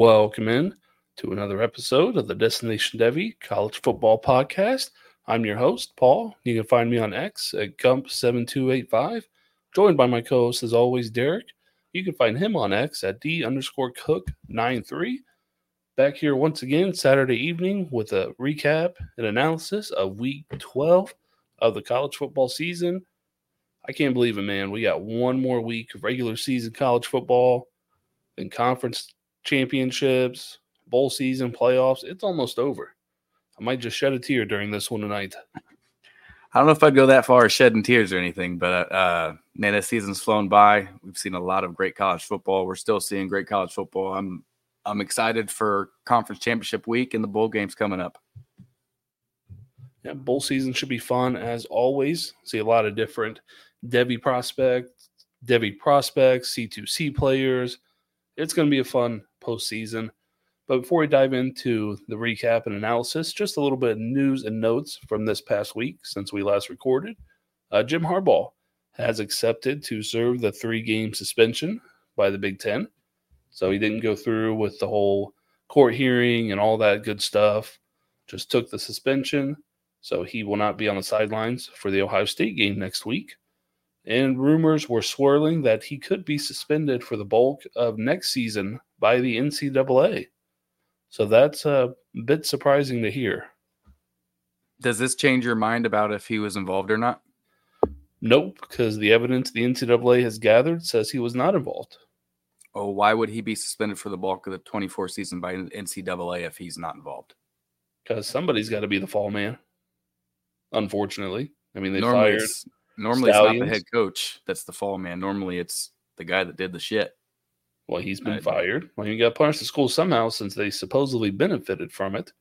Welcome in to another episode of the Destination Devy College Football Podcast. I'm your host, Paul. You can find me on X at Gump7285, joined by my co host, as always, Derrik. You can find him on X at D underscore Koch93. Back here once again, Saturday evening, with a recap and analysis of week 12 of the college football season. I can't believe it, man. We got one more week of regular season college football and conference championships, bowl season, playoffs. It's almost over. I might just shed a tear during this one tonight. I don't know if I'd go that far as shedding tears or anything, but uh, man, this season's flown by. We've seen a lot of great college football. We're still seeing great college football. I'm I'm excited for conference championship week and the bowl games coming up. Yeah, bowl season should be fun as always. See a lot of different Devy prospects, Devy prospects, C2C players. It's going to be a fun postseason. But before we dive into the recap and analysis, just a little bit of news and notes from this past week since we last recorded. Uh, Jim Harbaugh has accepted to serve the three game suspension by the Big Ten. So he didn't go through with the whole court hearing and all that good stuff, just took the suspension. So he will not be on the sidelines for the Ohio State game next week. And rumors were swirling that he could be suspended for the bulk of next season by the NCAA. So that's a bit surprising to hear. Does this change your mind about if he was involved or not? Nope, because the evidence the NCAA has gathered says he was not involved. Oh, why would he be suspended for the bulk of the 24 season by NCAA if he's not involved? Because somebody's got to be the fall man. Unfortunately, I mean they normally fired. It's, normally, it's not the head coach that's the fall man. Normally, it's the guy that did the shit. Well, he's been fired. Well, he got punished at school somehow since they supposedly benefited from it.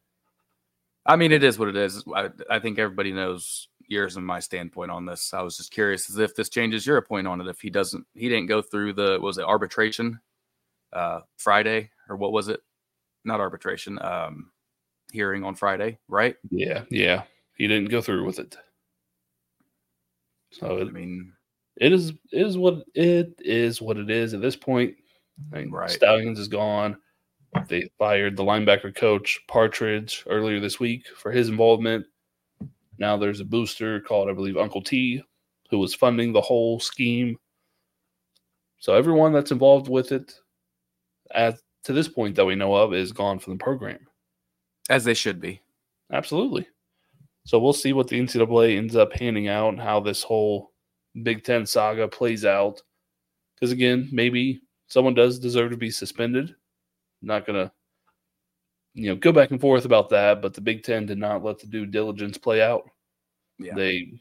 I mean, it is what it is. I, I think everybody knows yours and my standpoint on this. I was just curious as if this changes your point on it. If he doesn't, he didn't go through the was it arbitration uh, Friday or what was it? Not arbitration. Um, hearing on Friday, right? Yeah, yeah. He didn't go through with it. So it, I mean, it is is what it is. What it is at this point. I mean, Right. Stalions is gone. They fired the linebacker coach Partridge earlier this week for his involvement. Now there's a booster called, I believe, Uncle T, who was funding the whole scheme. So everyone that's involved with it, at to this point that we know of, is gone from the program. as they should be. Absolutely. So we'll see what the NCAA ends up handing out and how this whole Big Ten saga plays out. Because again, maybe someone does deserve to be suspended. not gonna, you know, go back and forth about that. But the Big Ten did not let the due diligence play out. Yeah. They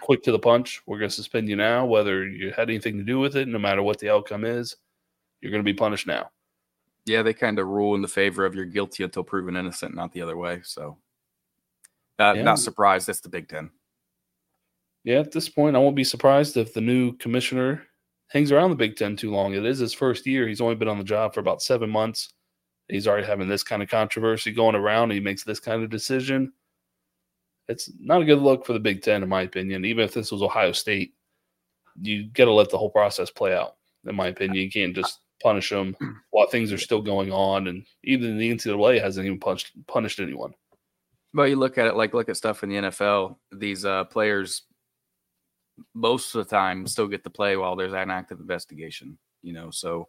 quick to the punch. We're gonna suspend you now, whether you had anything to do with it. No matter what the outcome is, you're gonna be punished now. Yeah, they kind of rule in the favor of you're guilty until proven innocent, not the other way. So, uh, Yeah. not surprised. That's the Big Ten. Yeah, at this point, I won't be surprised if the new commissioner hangs around the Big Ten too long. It is his first year. He's only been on the job for about seven months. He's already having this kind of controversy going around. He makes this kind of decision. It's not a good look for the Big Ten, in my opinion. Even if this was Ohio State, you got to let the whole process play out. In my opinion, you can't just punish them while things are still going on. And even the NCAA hasn't even punished punished anyone. But you look at it like look at stuff in the NFL. These uh, players, most of the time, still get to play while there's an active investigation. You know, so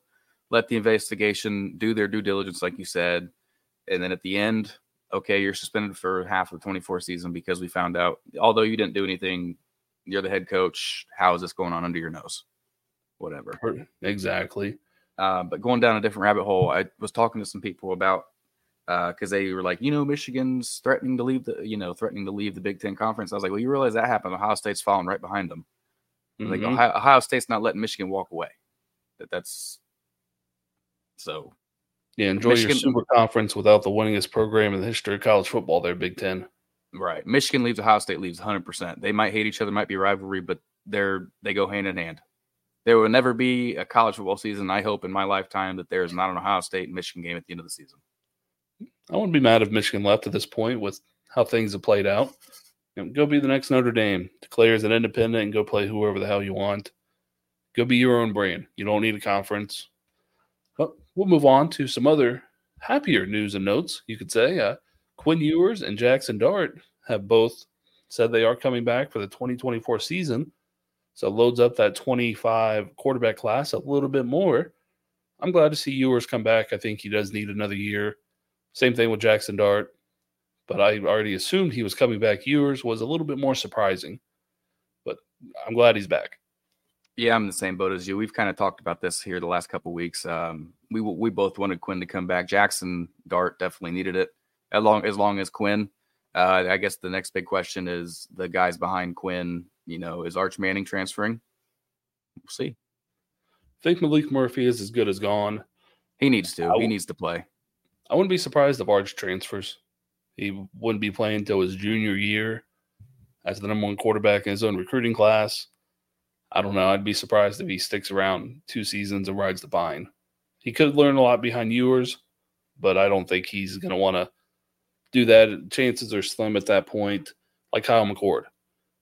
let the investigation do their due diligence, like you said, and then at the end, okay, you're suspended for half of the 24 season because we found out, although you didn't do anything You're the head coach. How is this going on under your nose? Whatever. Exactly. Uh, but going down a different rabbit hole, I was talking to some people about because uh, they were like, you know, Michigan's threatening to leave the, you know, threatening to leave the Big Ten conference. I was like, well, you realize that happened. Ohio State's falling right behind them. Mm-hmm. Like Ohio, Ohio, State's not letting Michigan walk away. That that's so. Yeah, enjoy Michigan, your super conference without the winningest program in the history of college football. There, Big Ten. Right, Michigan leaves, Ohio State leaves, hundred percent. They might hate each other, might be rivalry, but they're they go hand in hand. There will never be a college football season. I hope in my lifetime that there is not an Ohio State Michigan game at the end of the season. I wouldn't be mad if Michigan left at this point with how things have played out. You know, go be the next Notre Dame. Declare as an independent and go play whoever the hell you want. Go be your own brand. You don't need a conference. But we'll move on to some other happier news and notes, you could say. Uh, Quinn Ewers and Jaxson Dart have both said they are coming back for the 2024 season. So loads up that 25 quarterback class a little bit more. I'm glad to see Ewers come back. I think he does need another year. Same thing with Jaxson Dart, but I already assumed he was coming back. Ewers was a little bit more surprising, but I'm glad he's back. Yeah, I'm in the same boat as you. We've kind of talked about this here the last couple weeks. Um, we we both wanted Quinn to come back. Jaxson Dart definitely needed it. As long as long as Quinn, uh, I guess the next big question is the guys behind Quinn. You know, is Arch Manning transferring? We'll see. I think Maalik Murphy is as good as gone. He needs to. he needs to play. I wouldn't be surprised if Arch transfers. He wouldn't be playing until his junior year as the number one quarterback in his own recruiting class. I don't know. I'd be surprised if he sticks around two seasons and rides the vine. He could learn a lot behind Ewers, but I don't think he's going to want to do that. Chances are slim at that point, like Kyle McCord.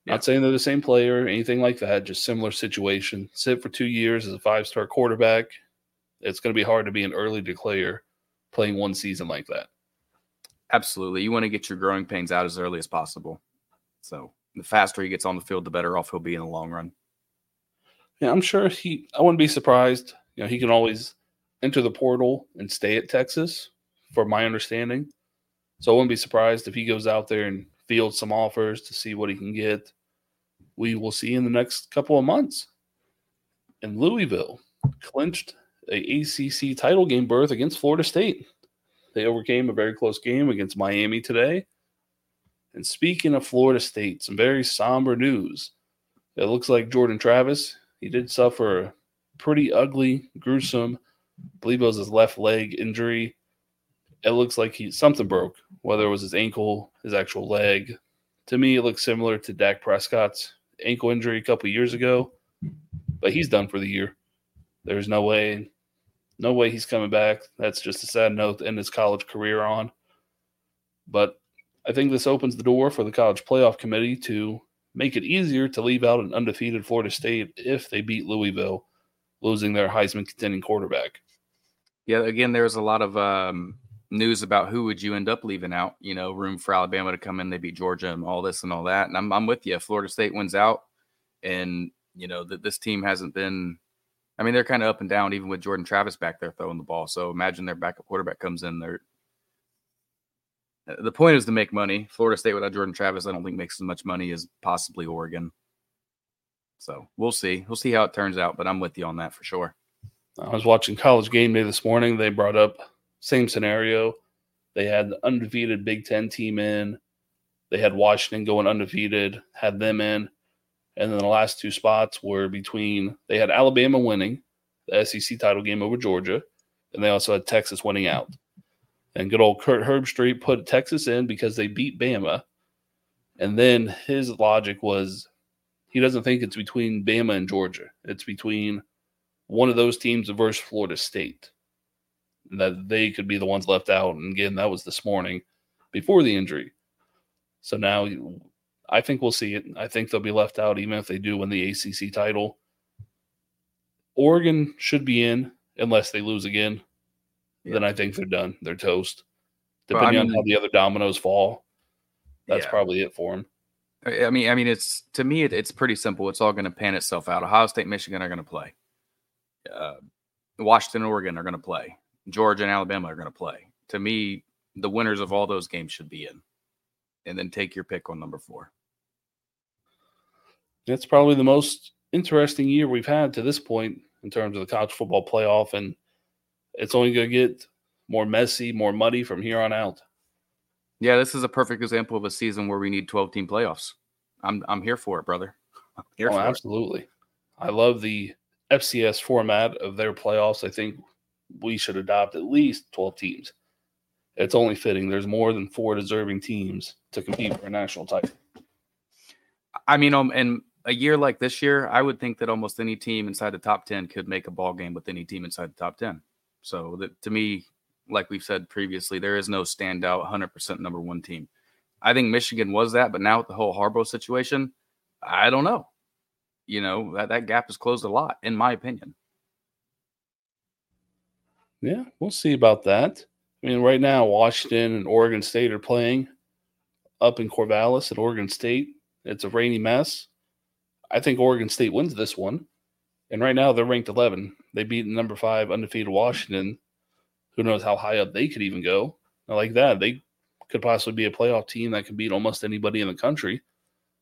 Yeah. Not saying they're the same player, anything like that, just similar situation. Sit for two years as a five star quarterback. It's going to be hard to be an early declare playing one season like that. Absolutely. You want to get your growing pains out as early as possible. So the faster he gets on the field, the better off he'll be in the long run. Yeah, I'm sure he I wouldn't be surprised. You know, he can always enter the portal and stay at Texas, from my understanding. So I wouldn't be surprised if he goes out there and fields some offers to see what he can get. We will see in the next couple of months. And Louisville clinched a ACC title game berth against Florida State. They overcame a very close game against Miami today. And speaking of Florida State, some very somber news. It looks like Jordan Travis, he did suffer a pretty ugly, gruesome, I believe it was his left leg injury. It looks like he something broke, whether it was his ankle, his actual leg. To me, it looks similar to Dak Prescott's ankle injury a couple years ago, but he's done for the year. There's no way no way he's coming back. That's just a sad note to end his college career on. But I think this opens the door for the college playoff committee to make it easier to leave out an undefeated Florida State if they beat Louisville, losing their Heisman contending quarterback. Yeah, again, there was a lot of um, news about who would you end up leaving out. You know, room for Alabama to come in, they beat Georgia, and all this and all that. And I'm I'm with you. Florida State wins out, and you know that this team hasn't been I mean, they're kind of up and down, even with Jordan Travis back there throwing the ball. So imagine their backup quarterback comes in. They're uh, the point is to make money. Florida State without Jordan Travis, I don't think makes as much money as possibly Oregon. So we'll see. We'll see how it turns out, but I'm with you on that for sure. I was watching college game day this morning. They brought up same scenario. They had the undefeated Big Ten team in. They had Washington going undefeated, had them in. And then the last two spots were between they had Alabama winning the SEC title game over Georgia, and they also had Texas winning out. And good old Kirk Herbstreit put Texas in because they beat Bama. And then his logic was he doesn't think it's between Bama and Georgia. It's between one of those teams versus Florida State. That they could be the ones left out. And again, that was this morning before the injury. So now I think we'll see it. I think they'll be left out even if they do win the ACC title. Oregon should be in unless they lose again. Yeah. Then I think they're done. They're toast. Depending well, I mean, on how the other dominoes fall, that's yeah. probably it for them. I mean, I mean, it's to me, it, it's pretty simple. It's all going to pan itself out. Ohio State, Michigan are going to play. Uh, Washington, Oregon are going to play. Georgia and Alabama are going to play. To me, the winners of all those games should be in, and then take your pick on number four. It's probably the most interesting year we've had to this point in terms of the college football playoff, and it's only going to get more messy, more muddy from here on out. Yeah, this is a perfect example of a season where we need 12 team playoffs. I'm I'm here for it, brother. I'm here oh, for absolutely. It. I love the FCS format of their playoffs. I think we should adopt at least 12 teams. It's only fitting. There's more than four deserving teams to compete for a national title. I mean, um, and a year like this year, I would think that almost any team inside the top 10 could make a ball game with any team inside the top 10. So that to me, like we've said previously, there is no standout 100% number one team. I think Michigan was that, but now with the whole Harbaugh situation, I don't know. You know, that, that gap has closed a lot, in my opinion. Yeah, we'll see about that. I mean, right now, Washington and Oregon State are playing up in Corvallis at Oregon State. It's a rainy mess. I think Oregon State wins this one. And right now, they're ranked 11. They beat number five undefeated Washington. Who knows how high up they could even go? like that, they could possibly be a playoff team that can beat almost anybody in the country,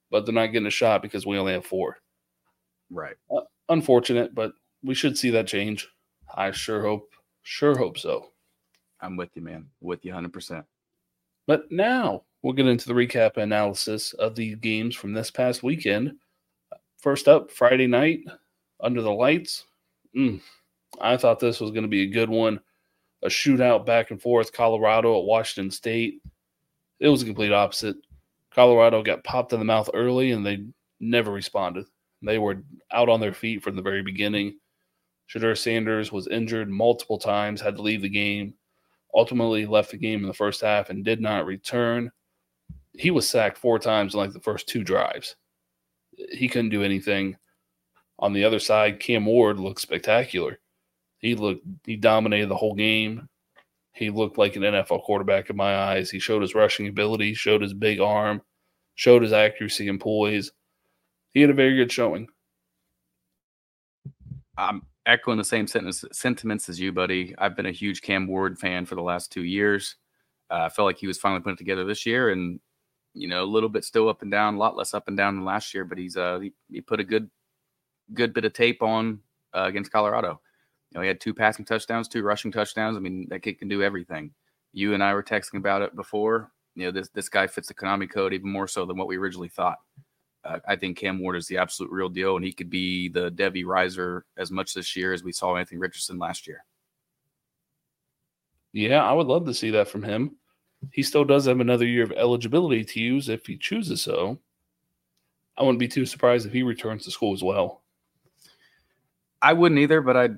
but they're not getting a shot because we only have four. Right. Uh, unfortunate, but we should see that change. I sure hope, sure hope so. I'm with you, man. With you 100%. But now we'll get into the recap analysis of the games from this past weekend. First up, Friday night, under the lights. Mm, I thought this was going to be a good one. A shootout back and forth, Colorado at Washington State. It was a complete opposite. Colorado got popped in the mouth early and they never responded. They were out on their feet from the very beginning. Shedeur Sanders was injured multiple times, had to leave the game ultimately left the game in the first half and did not return. He was sacked four times in like the first two drives. He couldn't do anything. On the other side, Cam Ward looked spectacular. He looked he dominated the whole game. He looked like an NFL quarterback in my eyes. He showed his rushing ability, showed his big arm, showed his accuracy and poise. He had a very good showing. I'm echoing the same sentence, sentiments as you, buddy. I've been a huge Cam Ward fan for the last two years. Uh, I felt like he was finally putting it together this year, and you know, a little bit still up and down, a lot less up and down than last year. But he's uh, he, he put a good, good bit of tape on uh, against Colorado. You know, he had two passing touchdowns, two rushing touchdowns. I mean, that kid can do everything. You and I were texting about it before. You know, this this guy fits the Konami code even more so than what we originally thought uh, I think Cam Ward is the absolute real deal, and he could be the Devy riser as much this year as we saw Anthony Richardson last year. Yeah, I would love to see that from him. He still does have another year of eligibility to use if he chooses so. I wouldn't be too surprised if he returns to school as well. I wouldn't either, but I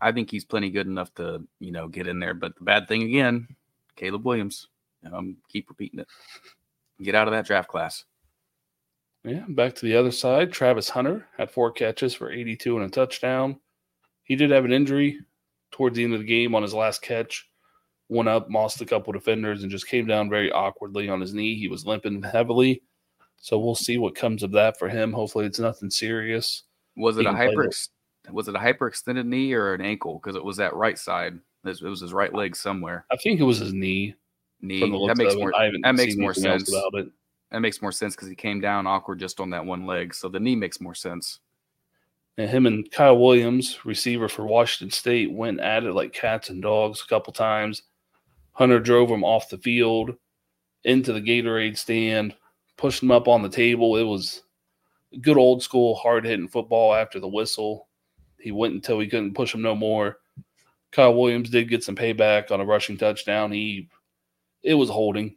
I think he's plenty good enough to, you know, get in there. But the bad thing again, Caleb Williams. Um, keep repeating it. Get out of that draft class. Yeah, back to the other side. Travis Hunter had four catches for 82 and a touchdown. He did have an injury towards the end of the game on his last catch. Went up, lost a couple defenders, and just came down very awkwardly on his knee. He was limping heavily. So we'll see what comes of that for him. Hopefully, it's nothing serious. Was it a hyper? Was it a hyperextended knee or an ankle? Because it was that right side. It was his right leg somewhere. I think it was his knee. Knee. That makes more. That makes more sense about it. That makes more sense because he came down awkward just on that one leg. So the knee makes more sense. And him and Kyle Williams, receiver for Washington State, went at it like cats and dogs a couple times. Hunter drove him off the field into the Gatorade stand, pushed him up on the table. It was good old school hard hitting football after the whistle. He went until he couldn't push him no more. Kyle Williams did get some payback on a rushing touchdown. He it was holding.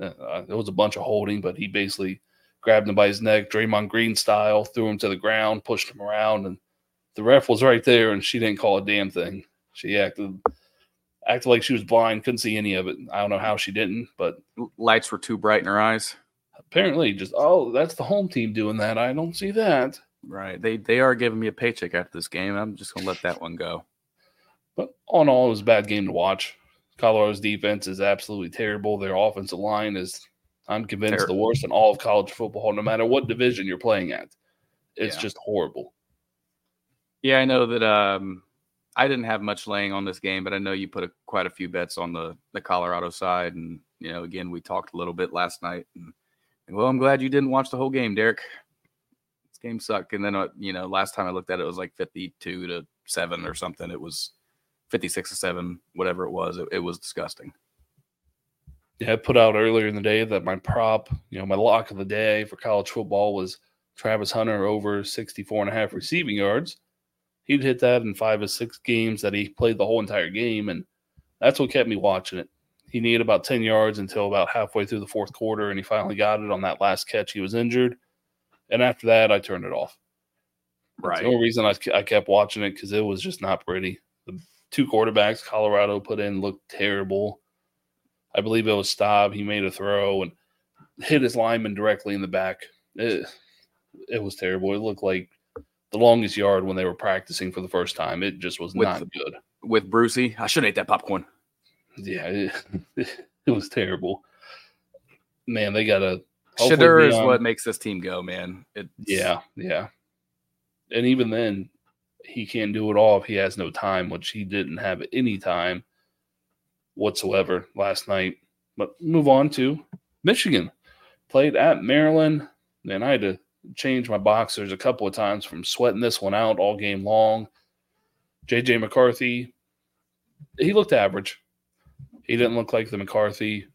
Uh, it was a bunch of holding, but he basically grabbed him by his neck, Draymond Green style, threw him to the ground, pushed him around, and the ref was right there, and she didn't call a damn thing. She acted acted like she was blind, couldn't see any of it. I don't know how she didn't, but lights were too bright in her eyes. Apparently, just oh, that's the home team doing that. I don't see that. Right. They they are giving me a paycheck after this game. I'm just gonna let that one go. But all in all, it was a bad game to watch. Colorado's defense is absolutely terrible. Their offensive line is, I'm convinced, terrible. the worst in all of college football, no matter what division you're playing at. It's yeah. just horrible. Yeah, I know that um, I didn't have much laying on this game, but I know you put a, quite a few bets on the, the Colorado side. And, you know, again, we talked a little bit last night. And, well, I'm glad you didn't watch the whole game, Derrik. this game sucked. And then, uh, you know, last time I looked at it, it was like 52 to 7 or something. It was 56 to 7, whatever it was. It, it was disgusting. Yeah, I put out earlier in the day that my prop, you know, my lock of the day for college football was Travis Hunter over 64 and a half receiving yards. He'd hit that in five or six games that he played the whole entire game. And that's what kept me watching it. He needed about 10 yards until about halfway through the fourth quarter, and he finally got it on that last catch. He was injured. And after that, I turned it off. Right. That's the only reason I, I kept watching it because it was just not pretty. The two quarterbacks Colorado put in looked terrible. I believe it was Staub. He made a throw and hit his lineman directly in the back. It, it was terrible. It looked like the longest yard when they were practicing for the first time. It just was with, not good. With Brucey, I should have ate that popcorn. Yeah, it, it was terrible. Man, they got a Shedeur is what makes this team go, man. It's, yeah, yeah. And even then, he can't do it all if he has no time, which he didn't have any time whatsoever last night. But move on to Michigan. Played at Maryland, and I had to change my boxers a couple of times from sweating this one out all game long. JJ McCarthy, he looked average. He didn't look like the McCarthy,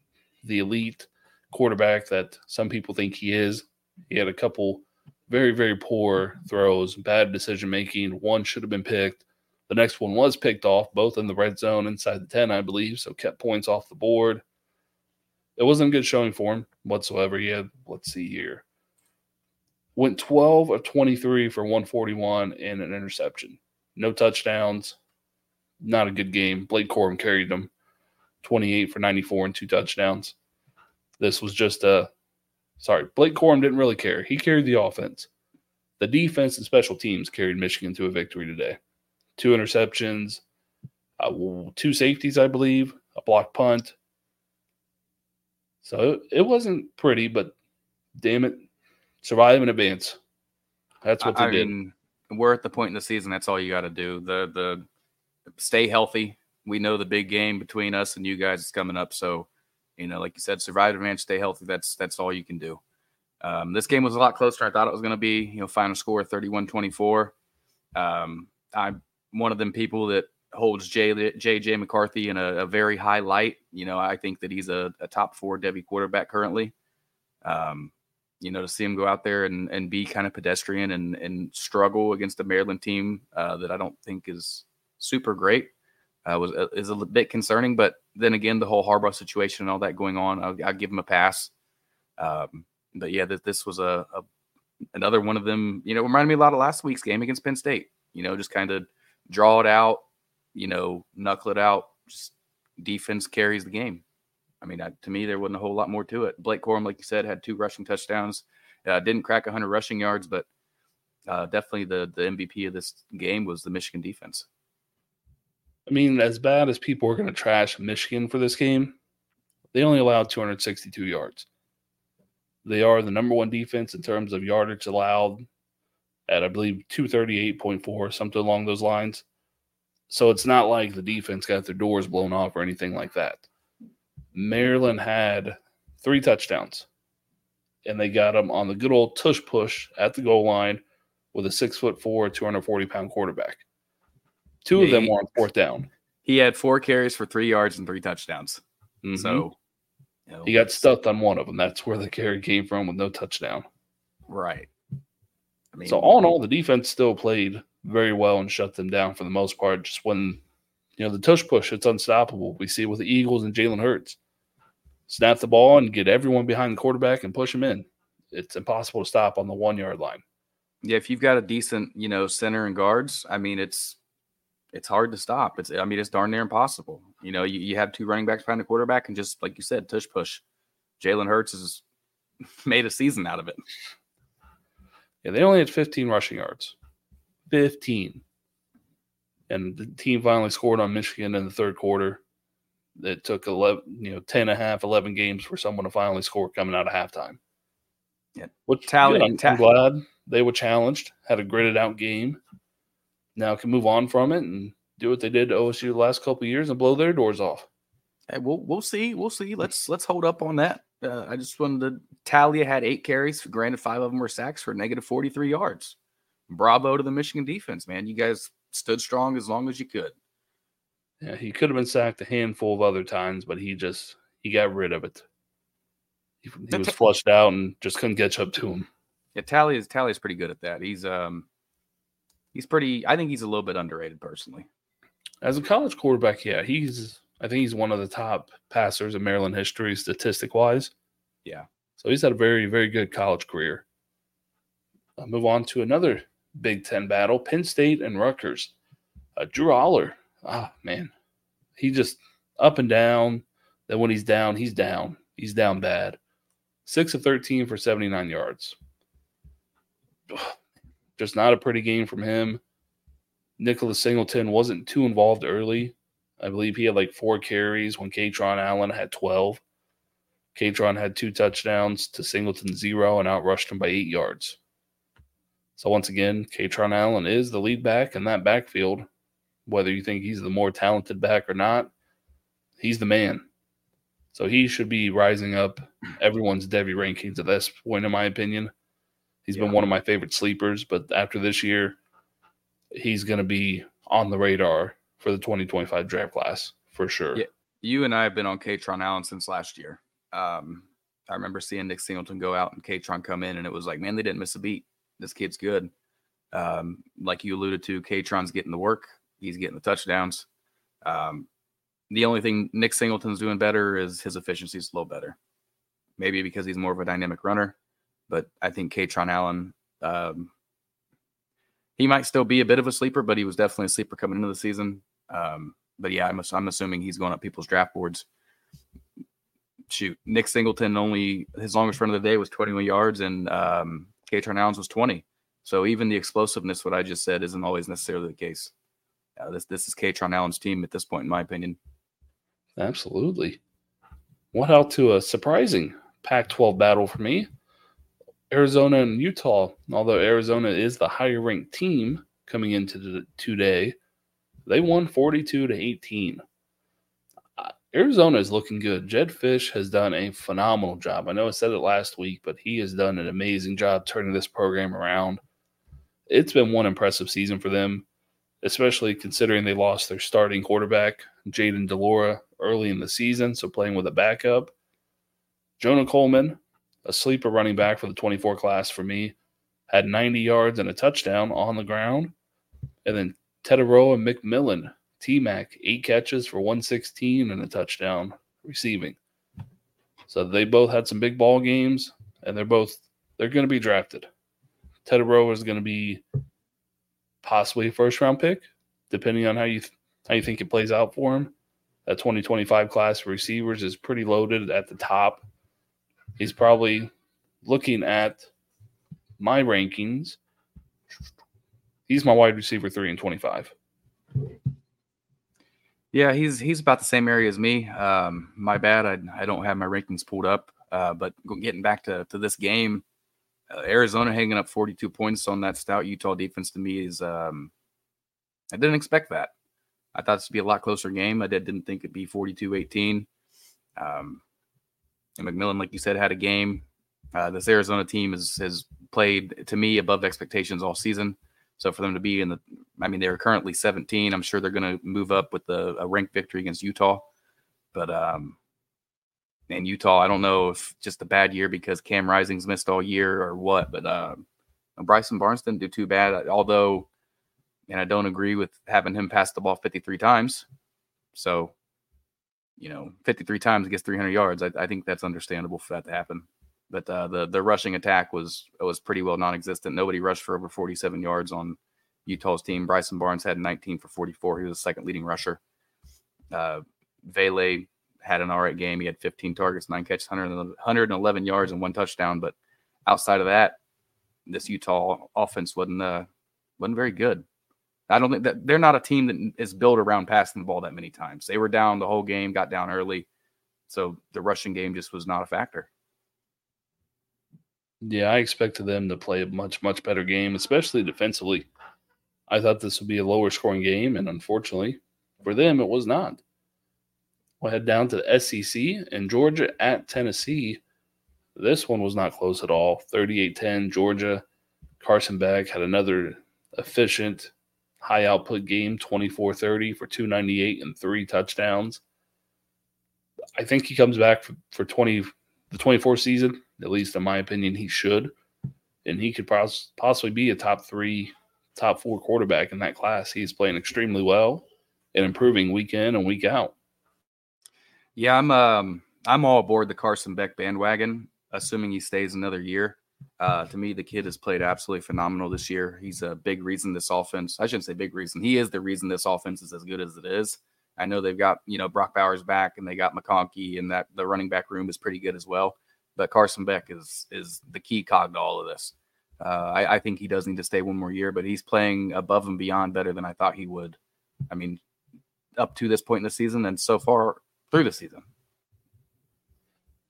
the elite quarterback that some people think he is. He had a couple very, very poor throws, bad decision making. One should have been picked. The next one was picked off, both in the red zone inside the 10, I believe. So kept points off the board. It wasn't a good showing for him whatsoever. He had, let's see here, went 12 of 23 for 141 and an interception. No touchdowns. Not a good game. Blake Corum carried them 28 for 94 and two touchdowns. This was just a sorry, Blake Corum didn't really care. He carried the offense. The defense and special teams carried Michigan to a victory today. Two interceptions, uh, two safeties, I believe, a block punt. So it wasn't pretty, but damn it, survive and advance. That's what they I did. Mean, we're at the point in the season. That's all you got to do. The the stay healthy. We know the big game between us and you guys is coming up. So you know, like you said, survive advance, stay healthy. That's that's all you can do. Um, this game was a lot closer than I thought it was going to be. You know, final score 31-24. Um, I'm one of them people that holds J, JJ McCarthy in a, a, very high light. You know, I think that he's a, a top four Devy quarterback currently. Um, you know, to see him go out there and, and be kind of pedestrian and, and struggle against a Maryland team uh, that I don't think is super great uh, was uh, is a bit concerning. But then again, the whole Harbaugh situation and all that going on, I'll, I'll give him a pass. Um, but yeah, this, this was a, a, another one of them. You know, reminded me a lot of last week's game against Penn State. You know, just kind of draw it out. You know, knuckle it out. Just defense carries the game. I mean, to me, there wasn't a whole lot more to it. Blake Corum, like you said, had two rushing touchdowns. Uh, didn't crack 100 rushing yards, but uh, definitely the the MVP of this game was the Michigan defense. I mean, as bad as people are going to trash Michigan for this game, they only allowed 262 yards. They are the number one defense in terms of yardage allowed at, I believe, 238.4, something along those lines. So it's not like the defense got their doors blown off or anything like that. Maryland had three touchdowns, and they got them on the good old tush push at the goal line with a six foot four, 240 pound quarterback. Two yeah, of them were on fourth down. He had four carries for three yards and three touchdowns. Mm-hmm. So you know, he got stuffed on one of them. That's where the carry came from with no touchdown. Right. I mean, so all in all, the defense still played very well and shut them down for the most part. Just when you know the tush push, it's unstoppable. We see with the Eagles and Jalen Hurts. Snap the ball and get everyone behind the quarterback and push them in. It's impossible to stop on the one yard line. Yeah, if you've got a decent, you know, center and guards, I mean, it's it's hard to stop. It's I mean it's darn near impossible. You know, you, you have two running backs behind the quarterback, and just like you said, tush push. Jalen Hurts has made a season out of it. Yeah, they only had 15 rushing yards. 15. And the team finally scored on Michigan in the third quarter. It took 11, you know, 10 and a half, 11 games for someone to finally score coming out of halftime. Yeah. Which, talent, I'm, I'm glad they were challenged, had a gritted out game now can move on from it and do what they did to OSU the last couple years and blow their doors off. Hey, we'll we'll see. We'll see. Let's let's hold up on that. Uh, I just wanted to. Taulia had eight carries. Granted, five of them were sacks for negative 43 yards. Bravo to the Michigan defense, man. You guys stood strong as long as you could. Yeah, he could have been sacked a handful of other times, but he just he got rid of it. He, he was flushed out and just couldn't catch up to him. Yeah, Tally is Tally is pretty good at that. He's um he's pretty I think he's a little bit underrated personally. As a college quarterback, yeah, he's I think he's one of the top passers in Maryland history statistic wise. Yeah. So he's had a very, very good college career. I'll move on to another Big Ten battle Penn State and Rutgers. Uh, Drew Allar, ah, man, he just up and down. Then when he's down, he's down. He's down bad. Six of 13 for 79 yards. Just not a pretty game from him. Nicholas Singleton wasn't too involved early. I believe he had like four carries when Kaytron Allen had 12. Kaytron had two touchdowns to Singleton zero and outrushed him by eight yards. So once again, Kaytron Allen is the lead back in that backfield. Whether you think he's the more talented back or not, he's the man. So he should be rising up everyone's Devy rankings at this point, in my opinion. He's yeah. been one of my favorite sleepers, but after this year, he's going to be on the radar for the 2025 draft class for sure. Yeah, you and I have been on Kaytron Allen since last year. Um, I remember seeing Nick Singleton go out and Kaytron come in, and it was like, man, they didn't miss a beat. This kid's good. Um, like you alluded to, Kaytron's getting the work. He's getting the touchdowns. Um, the only thing Nick Singleton's doing better is his efficiency is a little better. Maybe because he's more of a dynamic runner, but I think Kaytron Allen, um, he might still be a bit of a sleeper, but he was definitely a sleeper coming into the season. Um, but yeah, I'm, I'm assuming he's going up people's draft boards. Shoot, Nick Singleton only his longest run of the day was 21 yards, and um, Kaytron Allen's was 20. So even the explosiveness, what I just said, isn't always necessarily the case. Uh, this this is Kaytron Allen's team at this point, in my opinion. Absolutely. What out to a surprising Pac 12 battle for me? Arizona and Utah. Although Arizona is the higher ranked team coming into the, today, they won 42 to 18. Uh, Arizona is looking good. Jedd Fisch has done a phenomenal job. I know I said it last week, but he has done an amazing job turning this program around. It's been one impressive season for them, especially considering they lost their starting quarterback, Jayden de Laura, early in the season, so playing with a backup. Jonah Coleman, a sleeper running back for the 24 class for me, had 90 yards and a touchdown on the ground. And then Tetairoa McMillan, T Mac, eight catches for 116 and a touchdown receiving. So they both had some big ball games, and they're both they're going to be drafted. Tetairoa is going to be possibly a first round pick, depending on how you how you think it plays out for him that 2025 class of receivers is pretty loaded at the top. He's probably looking at my rankings. He's my wide receiver three and 25. Yeah, he's he's about the same area as me. Um, my bad, I, I don't have my rankings pulled up. Uh, but getting back to, to this game, uh, Arizona hanging up 42 points on that stout Utah defense to me is um, I didn't expect that. I thought this would be a lot closer game. I did, didn't think it'd be 42 18. Um, and McMillan, like you said, had a game. Uh, this Arizona team has, has played to me above expectations all season. So for them to be in the, I mean, they're currently 17. I'm sure they're going to move up with a ranked victory against Utah. But, um, and Utah, I don't know if just a bad year because Cam Rising's missed all year or what, but uh, Bryson Barnes didn't do too bad. Although and I don't agree with having him pass the ball 53 times. So, you know, 53 times against 300 yards, I, I think that's understandable for that to happen. But uh, the the rushing attack was was pretty well non-existent. Nobody rushed for over 47 yards on Utah's team. Bryson Barnes had 19 for 44. He was the second leading rusher. Uh, Vele had an all right game. He had 15 targets, nine catches, 111 yards, and one touchdown. But outside of that, this Utah offense wasn't uh, wasn't very good. I don't think that they're not a team that is built around passing the ball that many times. They were down the whole game, got down early. So the rushing game just was not a factor. Yeah, I expected them to play a much, much better game, especially defensively. I thought this would be a lower scoring game, and unfortunately for them, it was not. We'll head down to the SEC and Georgia at Tennessee. This one was not close at all. 38 10, Georgia. Carson Beck had another efficient, high output game 24 30 for 298 and three touchdowns. I think he comes back for, for 20, the 24 season, at least in my opinion, he should. And he could pos- possibly be a top three, top four quarterback in that class. He's playing extremely well and improving week in and week out. Yeah, I'm um I'm all aboard the Carson Beck bandwagon, assuming he stays another year. Uh, to me, the kid has played absolutely phenomenal this year. He's a big reason this offense. I shouldn't say big reason. He is the reason this offense is as good as it is. I know they've got you know Brock Bowers back, and they got McConkey, and that the running back room is pretty good as well. But Carson Beck is is the key cog to all of this. Uh, I, I think he does need to stay one more year, but he's playing above and beyond better than I thought he would. I mean, up to this point in the season, and so far through the season.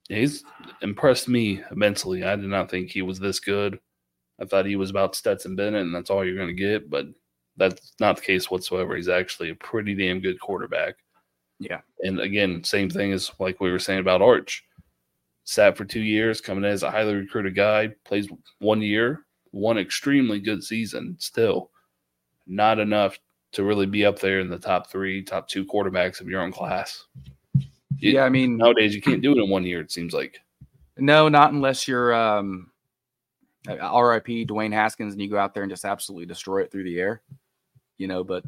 He's impressed me immensely. I did not think he was this good. I thought he was about Stetson Bennett, and that's all you're going to get. But that's not the case whatsoever. He's actually a pretty damn good quarterback. Yeah. And again, same thing as like we were saying about Arch. Sat for two years, coming in as a highly recruited guy, plays one year, one extremely good season, still not enough to really be up there in the top three, top two quarterbacks of your own class. Yeah, I mean nowadays you can't do it in one year, it seems like. No, not unless you're um RIP Dwayne Haskins and you go out there and just absolutely destroy it through the air. You know, but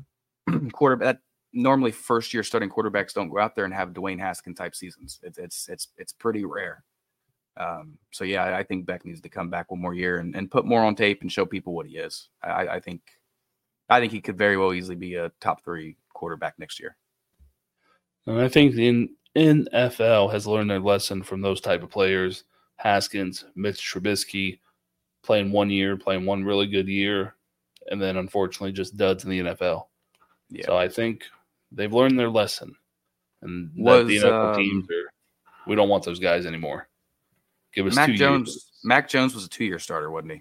quarterback normally first year starting quarterbacks don't go out there and have Dwayne Haskins type seasons. It's it's it's it's pretty rare. Um, so yeah, I think Beck needs to come back one more year and, and put more on tape and show people what he is. I, I think I think he could very well easily be a top three quarterback next year. And I think the NFL has learned their lesson from those type of players. Haskins, Mitch Trubisky, playing one year, playing one really good year, and then unfortunately just duds in the NFL. Yeah. So I think they've learned their lesson, and was, the NFL um, teams are. We don't want those guys anymore. Give us Mac Jones. Years. Mac Jones was a two-year starter, wasn't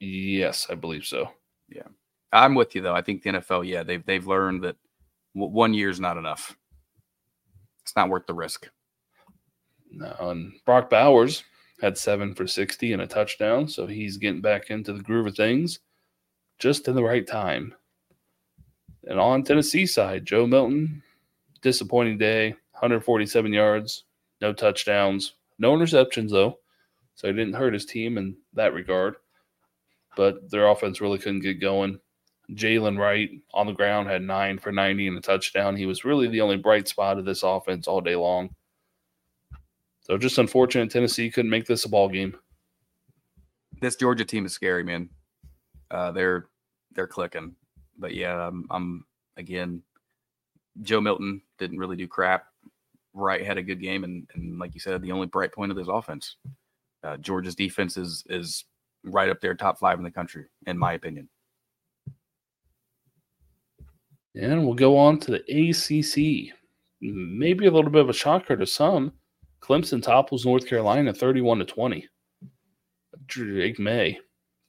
he? Yes, I believe so. Yeah, I'm with you though. I think the NFL, yeah, they've they've learned that one year is not enough. It's not worth the risk. No, and Brock Bowers had seven for 60 and a touchdown. So he's getting back into the groove of things just in the right time. And on Tennessee side, Joe Milton, disappointing day, 147 yards, no touchdowns, no interceptions though. So he didn't hurt his team in that regard. But their offense really couldn't get going. Jaylen Wright on the ground had nine for 90 and a touchdown. He was really the only bright spot of this offense all day long. So just unfortunate Tennessee couldn't make this a ball game. This Georgia team is scary, man. Uh, they're they're clicking, but yeah, I'm, I'm again. Joe Milton didn't really do crap. Wright had a good game, and, and like you said, the only bright point of this offense. Uh, Georgia's defense is is right up there, top five in the country, in my opinion. And we'll go on to the ACC. Maybe a little bit of a shocker to some. Clemson topples North Carolina 31 to 20. Drake Maye,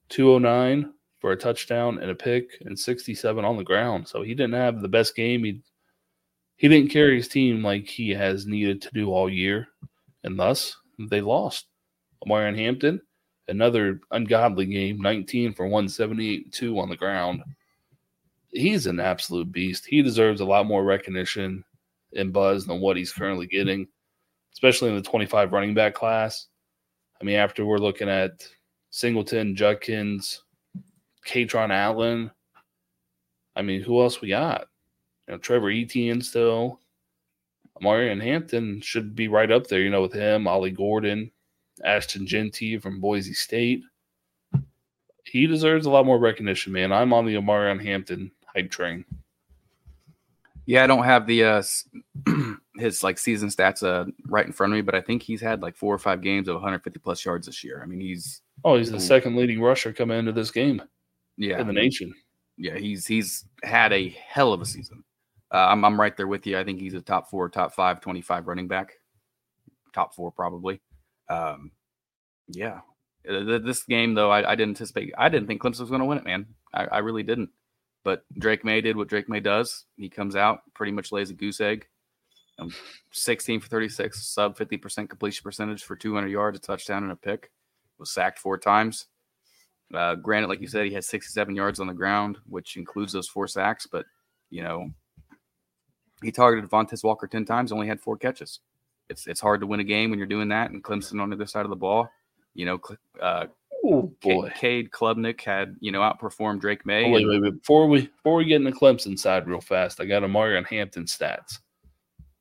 209 for a touchdown and a pick and 67 on the ground. So he didn't have the best game. He he didn't carry his team like he has needed to do all year, and thus they lost. Omarion Hampton, another ungodly game, 19 for 178 2 on the ground. He's an absolute beast. He deserves a lot more recognition and buzz than what he's currently getting especially in the 25 running back class. I mean, after we're looking at Singleton, Judkins, Kaytron Allen. I mean, who else we got? You know, Trevor Etienne still. Omarion Hampton should be right up there, you know, with him, Ollie Gordon, Ashton Jeanty from Boise State. He deserves a lot more recognition, man. I'm on the Omarion Hampton hype train. Yeah, I don't have the uh, his like season stats uh, right in front of me, but I think he's had like four or five games of 150 plus yards this year. I mean, he's oh, he's the second leading rusher coming into this game. Yeah, in the nation. Yeah, he's he's had a hell of a season. Uh, I'm I'm right there with you. I think he's a top four, top five, 25 running back, top four probably. Um, yeah, uh, this game though, I, I didn't anticipate. I didn't think Clemson was going to win it, man. I, I really didn't. But Drake Maye did what Drake Maye does. He comes out, pretty much lays a goose egg. Um, 16 for 36, sub 50% completion percentage for 200 yards, a touchdown, and a pick. Was sacked four times. Uh, granted, like you said, he had 67 yards on the ground, which includes those four sacks. But you know, he targeted Vontez Walker 10 times, only had four catches. It's it's hard to win a game when you're doing that. And Clemson on the other side of the ball, you know, uh, Oh boy. Cade Klubnik had you know outperformed Drake Maye. Oh, wait, wait, wait. Before we before we get into Clemson side real fast, I got a Omarion Hampton stats.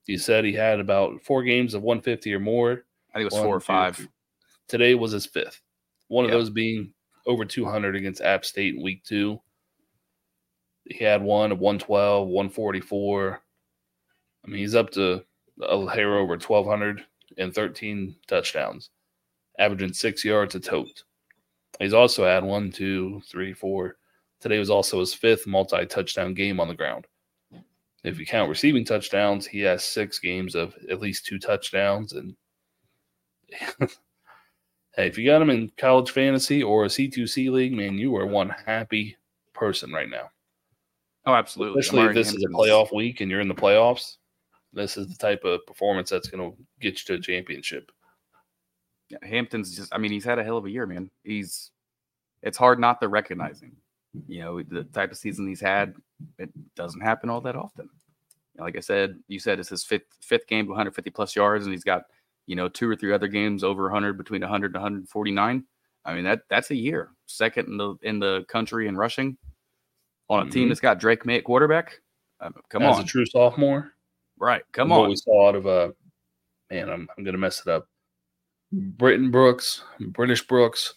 You said he had about four games of 150 or more. I think it was One, four or five. Today was his fifth. One of those being over 200 against App State in week two. He had one of 112, 144. I mean, he's up to a hair over 1,200 and 13 touchdowns, averaging six yards a tote. He's also had one, two, three, four. Today was also his fifth multi touchdown game on the ground. If you count receiving touchdowns, he has six games of at least two touchdowns. And hey, if you got him in college fantasy or a C2C league, man, you are one happy person right now. Oh, absolutely. Especially if this is a playoff week and you're in the playoffs. This is the type of performance that's going to get you to a championship. Hampton's just, I mean, he's had a hell of a year, man. He's, it's hard not to recognize him. You know, the type of season he's had, it doesn't happen all that often. Like I said, you said it's his fifth fifth game, 150 plus yards, and he's got, you know, two or three other games over 100, between 100 and 149. I mean, that that's a year. Second in the in the country in rushing on a team Mhm. that's got Drake Maye at quarterback. Um, come As on, a true sophomore, right? Come what on. we saw out of uh man, I'm I'm gonna mess it up. Britton Brooks, British Brooks.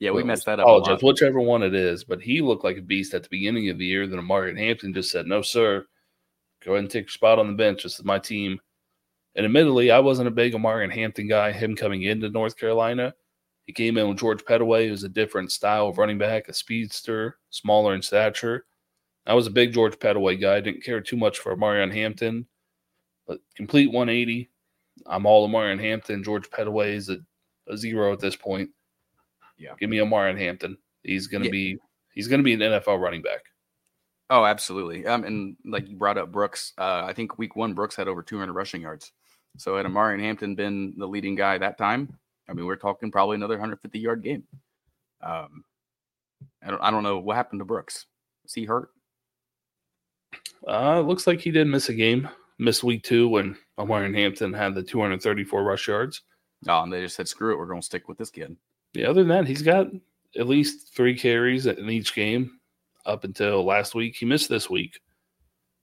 yeah, we Well, messed that up. a lot. Apologize, whichever one it is, but he looked like a beast at the beginning of the year. Then Omarion Hampton just said, "No, sir, go ahead and take your spot on the bench. This is my team." And admittedly, I wasn't a big Omarion Hampton guy. Him coming into North Carolina, he came in with George Pettaway, who's a different style of running back, a speedster, smaller in stature. I was a big George Pettaway guy. Didn't care too much for Omarion Hampton, but complete 180. I'm all Omarion Hampton. George Pettaway is a, a zero at this point. Yeah. give me Omarion Hampton. He's gonna Yeah. be he's gonna be an NFL running back. Oh, absolutely. Um, and like you brought up Brooks, uh, I think week one Brooks had over 200 rushing yards. So had Omarion Hampton been the leading guy that time, I mean, we're talking probably another 150 yard game. Um, I don't, I don't know what happened to Brooks. Is he hurt? Uh, looks like he did miss a game. Missed week two when Omarion Hampton had the 234 rush yards. Oh, and they just said, screw it, we're going to stick with this kid. Yeah, other than that, he's got at least three carries in each game up until last week. He missed this week,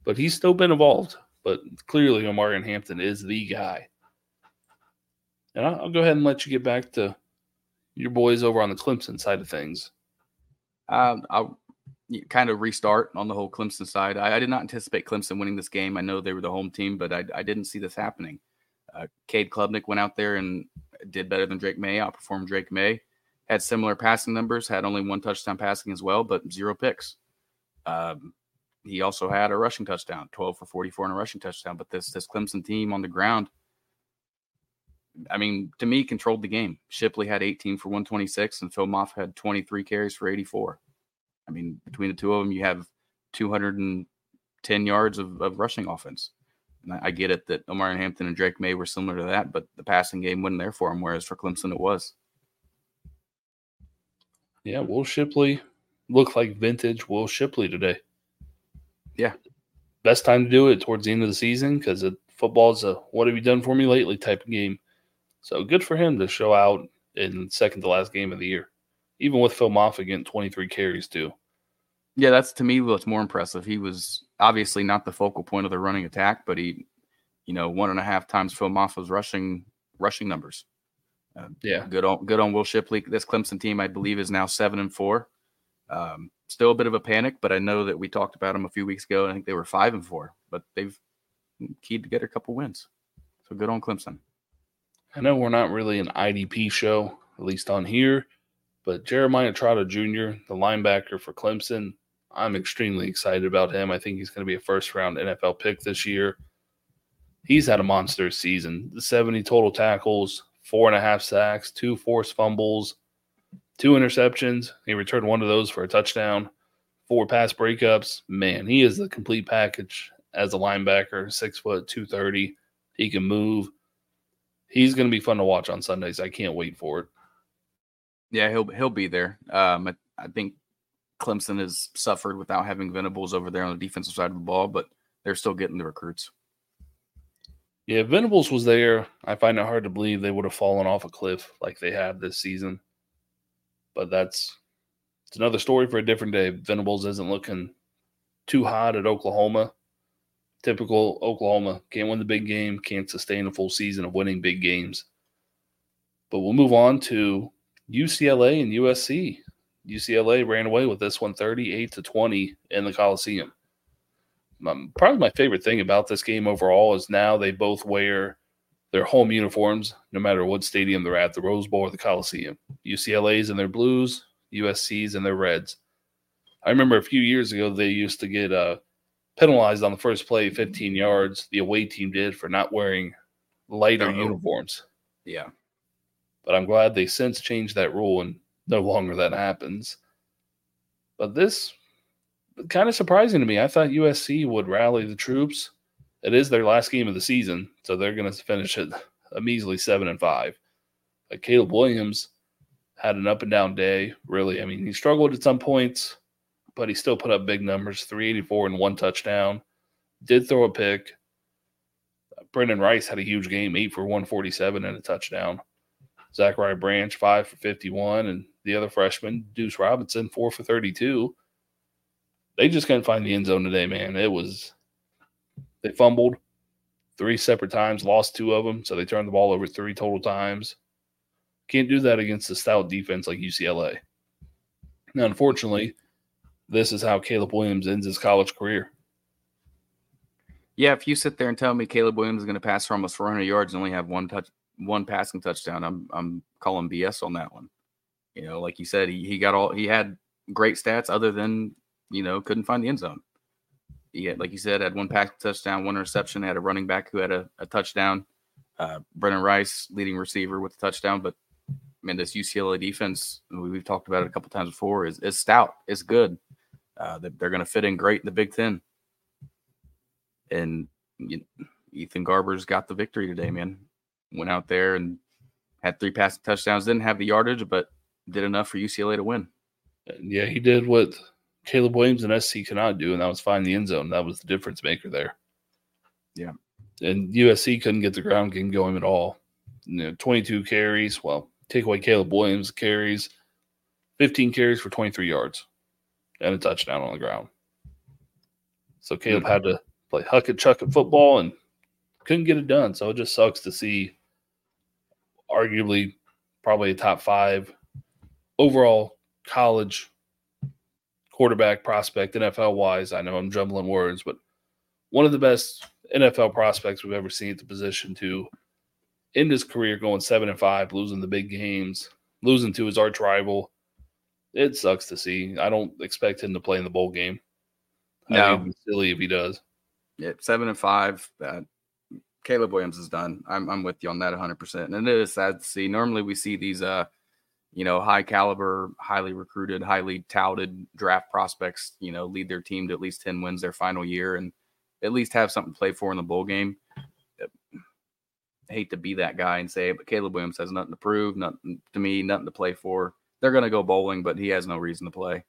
but he's still been involved. But clearly, Omarion Hampton is the guy. And I'll, go ahead and let you get back to your boys over on the Clemson side of things. Um, I'll y- kind of restart on the whole Clemson side. I, I did not anticipate Clemson winning this game. I know they were the home team, but I, I didn't see this happening. Uh, Cade Klubnik went out there and did better than Drake Maye, outperformed Drake Maye. Had similar passing numbers, had only one touchdown passing as well, but zero picks. Um, he also had a rushing touchdown, 12 for 44 and a rushing touchdown. But this this Clemson team on the ground, I mean, to me, controlled the game. Shipley had 18 for 126, and Phil Mafah had 23 carries for 84. I mean, between the two of them, you have 210 yards of, of rushing offense. And I, I get it that Omarion Hampton and Drake Maye were similar to that, but the passing game wasn't there for him, whereas for Clemson it was. Yeah, Will Shipley looked like vintage Will Shipley today. Yeah. Best time to do it towards the end of the season because football's a what have you done for me lately type of game. So good for him to show out in second to last game of the year. Even with Phil Mafah getting 23 carries too. Yeah, that's to me what's more impressive. He was obviously not the focal point of the running attack, but he, you know, one and a half times Phil Mafah's rushing rushing numbers. Uh, Yeah. good on good on Will Shipley. This Clemson team, I believe, is now seven and four. Um, still a bit of a panic, but I know that we talked about them a few weeks ago. And I think they were five and four, but they've keyed together a couple wins. So good on Clemson. I know we're not really an IDP show, at least on here, but Jeremiah Trotter Jr., the linebacker for Clemson, I'm extremely excited about him. I think he's going to be a first round NFL pick this year. He's had a monster season. The 70 total tackles, four and a half sacks, two forced fumbles, two interceptions. He returned one of those for a touchdown, four pass breakups. Man, he is the complete package as a linebacker, six foot, 230. He can move. He's going to be fun to watch on Sundays. I can't wait for it. Yeah, he'll he'll be there. Um, I, I think Clemson has suffered without having Venables over there on the defensive side of the ball, but they're still getting the recruits. Yeah, Venables was there, I find it hard to believe they would have fallen off a cliff like they have this season. But that's it's another story for a different day. Venables isn't looking too hot at Oklahoma. Typical Oklahoma can't win the big game, can't sustain a full season of winning big games. But we'll move on to UCLA and USC. UCLA ran away with this one 38 to 20 in the Coliseum. Um, probably my favorite thing about this game overall is now they both wear their home uniforms no matter what stadium they're at, the Rose Bowl or the Coliseum. UCLA's in their blues, USC's in their reds. I remember a few years ago they used to get uh, penalized on the first play 15 yards, the away team did for not wearing lighter Uh-oh. uniforms. Yeah. But I'm glad they since changed that rule and no longer that happens. But this kind of surprising to me. I thought USC would rally the troops. It is their last game of the season, so they're going to finish it a measly seven and five. But Caleb Williams had an up and down day. Really, I mean, he struggled at some points, but he still put up big numbers: three eighty four and one touchdown. Did throw a pick. Brenden Rice had a huge game, eight for one forty seven and a touchdown. Zachariah Branch five for fifty one, and the other freshman Duce Robinson four for thirty two they just couldn't find the end zone today, man. It was they fumbled three separate times, lost two of them, so they turned the ball over three total times. Can't do that against a stout defense like UCLA. Now, unfortunately, this is how Caleb Williams ends his college career. Yeah, if you sit there and tell me Caleb Williams is going to pass for almost 400 yards and only have one touch, one passing touchdown, I'm I'm calling BS on that one. You know, like you said, he, he got all he had great stats other than you know, couldn't find the end zone. He had, like you said, had one pass touchdown, one interception. Had a running back who had a, a touchdown. Uh, Brenden Rice, leading receiver, with a touchdown. But I mean, this UCLA defense, we've talked about it a couple times before, is, is stout. It's good. Uh, they're going to fit in great in the Big Ten. And you, Ethan Garbers got the victory today, man. Went out there and had three passing touchdowns. Didn't have the yardage, but did enough for UCLA to win. Yeah, he did what Caleb Williams and SC cannot do, and that was find the end zone. That was the difference maker there. Yeah. And USC couldn't get the ground game going at all. You know, 22 carries. Well, take away Caleb Williams carries, 15 carries for 23 yards and a touchdown on the ground. So Caleb mm-hmm. had to play huck and chuck at football and couldn't get it done. So it just sucks to see arguably probably a top five overall college quarterback prospect NFL wise. I know I'm jumbling words, but one of the best NFL prospects we've ever seen at the position to end his career going seven and five, losing the big games, losing to his arch rival. It sucks to see. I don't expect him to play in the bowl game. No, it'd be silly if he does. Yeah, seven and five. Uh, Caleb Williams is done. I'm I'm with you on that 100. percent And it is sad to see. Normally we see these uh you know, high caliber, highly recruited, highly touted draft prospects, you know, lead their team to at least 10 wins their final year and at least have something to play for in the bowl game. I hate to be that guy and say but Caleb Williams has nothing to prove, nothing to me, nothing to play for. They're going to go bowling, but he has no reason to play.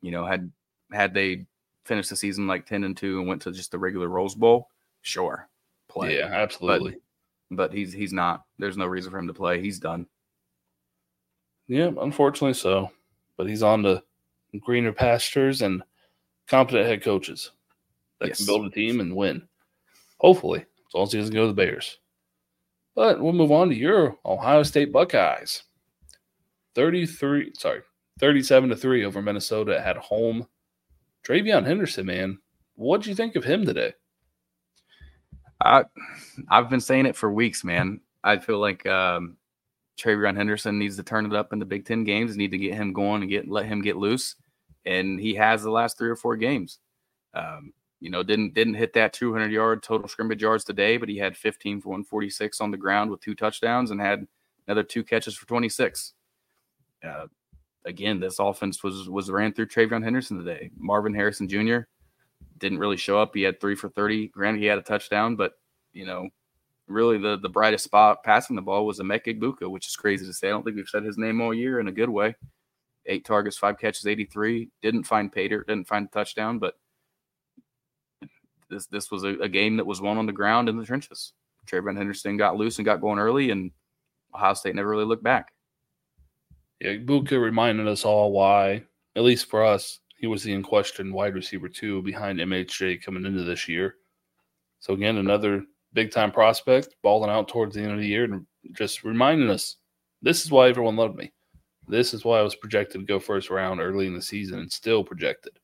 You know, had had they finished the season like 10 and 2 and went to just the regular Rose Bowl, sure, play. Yeah, absolutely. But, but he's he's not. There's no reason for him to play. He's done. Yeah, unfortunately so. But he's on to greener pastures and competent head coaches that yes. can build a team and win. Hopefully, as long as he doesn't go to the Bears. But we'll move on to your Ohio State Buckeyes. 33, sorry, 37 to 3 over Minnesota at home. TreVeyon Henderson, man, what'd you think of him today? I, I've been saying it for weeks, man. I feel like um, TreVeyon Henderson needs to turn it up in the Big Ten games. Need to get him going and get let him get loose, and he has the last three or four games. Um, you know, didn't didn't hit that 200 yard total scrimmage yards today, but he had 15 for 146 on the ground with two touchdowns and had another two catches for 26. Uh, again, this offense was was ran through TreVeyon Henderson today. Marvin Harrison Jr. didn't really show up. He had three for 30. Granted, he had a touchdown, but, you know, really the, the brightest spot passing the ball was Emeka Egbuka, which is crazy to say. I don't think we've said his name all year in a good way. Eight targets, five catches, 83. Didn't find pay dirt, didn't find a touchdown, but this this was a, a game that was won on the ground in the trenches. TreVeyon Henderson got loose and got going early, and Ohio State never really looked back. Yeah, reminded us all why, at least for us, he was the in question wide receiver two behind MHJ coming into this year. So again, another big time prospect balling out towards the end of the year and just reminding us this is why everyone loved me. This is why I was projected to go first round early in the season and still projected.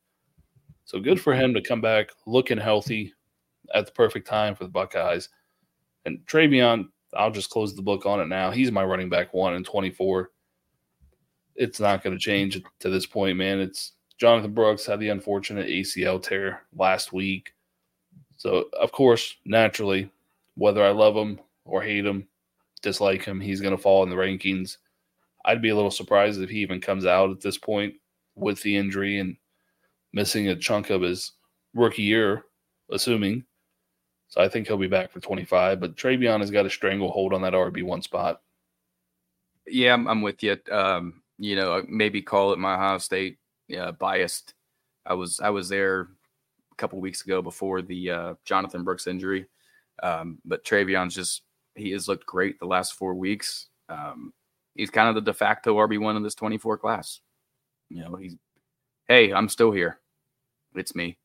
So good for him to come back looking healthy at the perfect time for the Buckeyes. And TreVeyon, I'll just close the book on it now. He's my running back one in 24. It's not going to change to this point, man. It's Jonathan Brooks had the unfortunate ACL tear last week. So, of course, naturally, whether I love him or hate him, dislike him, he's going to fall in the rankings. I'd be a little surprised if he even comes out at this point with the injury and missing a chunk of his rookie year, assuming. So I think he'll be back for 25. But TreVeyon has got a stranglehold on that RB1 spot. Yeah, I'm, with you. Um, you know, maybe call it my Ohio State uh, biased. I was I was there a couple weeks ago before the uh, Jonathan Brooks injury, um, but TreVeyon's just he has looked great the last four weeks. Um, he's kind of the de facto RB one in this 24 class. You know, he's hey, I'm still here. It's me.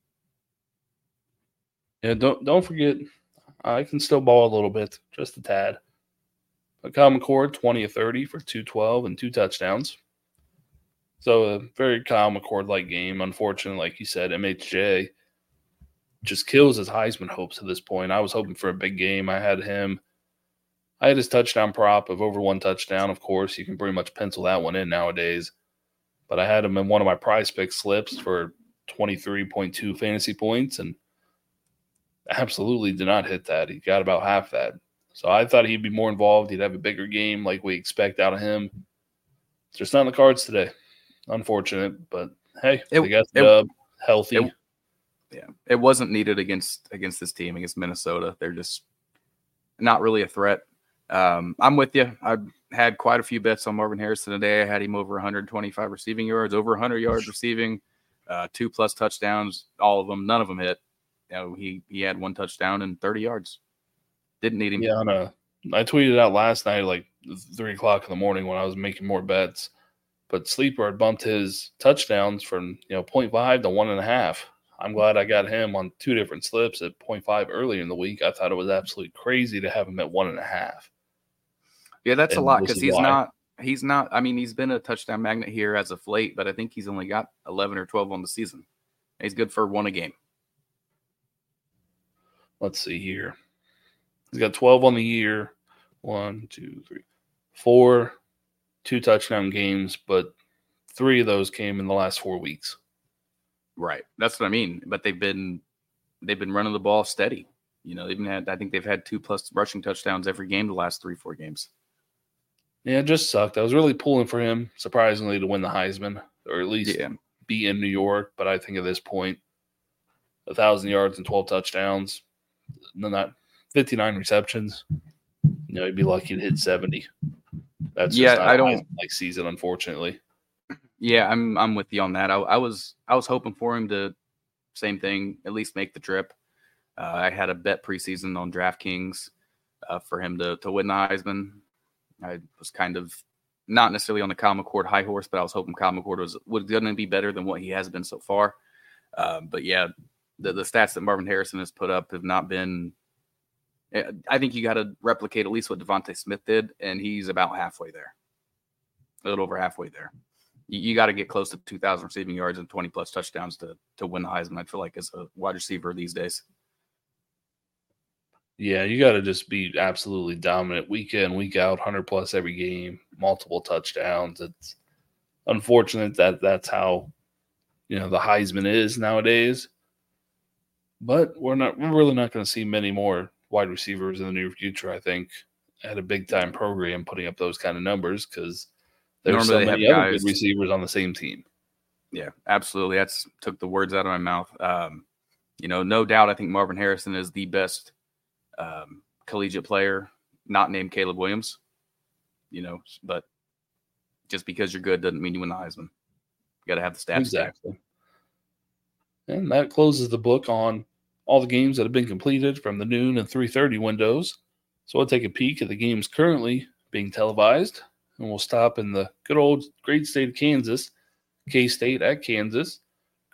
Yeah, don't don't forget, I can still ball a little bit, just a tad. But common McCord, 20 of 30 for 212 and two touchdowns. So a very Kyle McCord like game. Unfortunately, like you said, MHJ just kills his Heisman hopes at this point. I was hoping for a big game. I had him. I had his touchdown prop of over one touchdown. Of course, you can pretty much pencil that one in nowadays. But I had him in one of my prize pick slips for 23.2 fantasy points and absolutely did not hit that. He got about half that. So I thought he'd be more involved. He'd have a bigger game like we expect out of him. It's just not in the cards today. Unfortunate, but hey, it, they got the dub healthy. It, yeah, it wasn't needed against against this team against Minnesota. They're just not really a threat. Um, I'm with you. I had quite a few bets on Marvin Harrison today. I had him over 125 receiving yards, over 100 yards receiving, uh, two plus touchdowns. All of them, none of them hit. You know, he he had one touchdown and 30 yards. Didn't need him. Yeah, on a, I tweeted out last night like three o'clock in the morning when I was making more bets but Sleeper had bumped his touchdowns from you know 0.5 to one and a half. I'm glad I got him on two different slips at 0.5 early in the week. I thought it was absolutely crazy to have him at one and a half. Yeah, that's and a lot because he's why. not he's not I mean, he's been a touchdown magnet here as of late, but I think he's only got 11 or 12 on the season. He's good for one a game. Let's see here. He's got 12 on the year. One, two, three, four, two touchdown games, but three of those came in the last four weeks. Right. That's what I mean. But they've been they've been running the ball steady. You know, they've even had I think they've had two plus rushing touchdowns every game the last three, four games. Yeah, it just sucked. I was really pulling for him, surprisingly, to win the Heisman, or at least yeah. be in New York. But I think at this point, a thousand yards and twelve touchdowns, not fifty nine receptions. You know, he'd be lucky to hit seventy. That's yeah, I don't like season, unfortunately. Yeah, I'm I'm with you on that. I, I was I was hoping for him to same thing, at least make the trip. Uh, I had a bet preseason on DraftKings uh, for him to to win the Heisman. I was kind of not necessarily on the Kyle McCord high horse, but I was hoping Kyle McCord was was going to be better than what he has been so far. Uh, but yeah, the the stats that Marvin Harrison has put up have not been Eh, I think you got to replicate at least what DeVonta Smith did, and he's about halfway there, a little over halfway there. You, you got to get close to 2,000 receiving yards and 20 plus touchdowns to to win the Heisman. I feel like as a wide receiver these days. Yeah, you got to just be absolutely dominant week in, week out, 100 plus every game, multiple touchdowns. It's unfortunate that that's how you know the Heisman is nowadays. But we're not we're really not going to see many more wide receivers in the near future. I think at a big time program putting up those kind of numbers because there's Normally so many other good receivers on the same team. Yeah, absolutely. That's took the words out of my mouth. Um, You know, no doubt, I think Marvin Harrison is the best um, collegiate player, not named Caleb Williams. You know, but just because you're good doesn't mean you win the Heisman. You got to have the stats. Exactly. And that closes the book on all the games that have been completed from the noon and 3:30 windows. So we'll take a peek at the games currently being televised, and we'll stop in the good old great state of Kansas, K State at Kansas.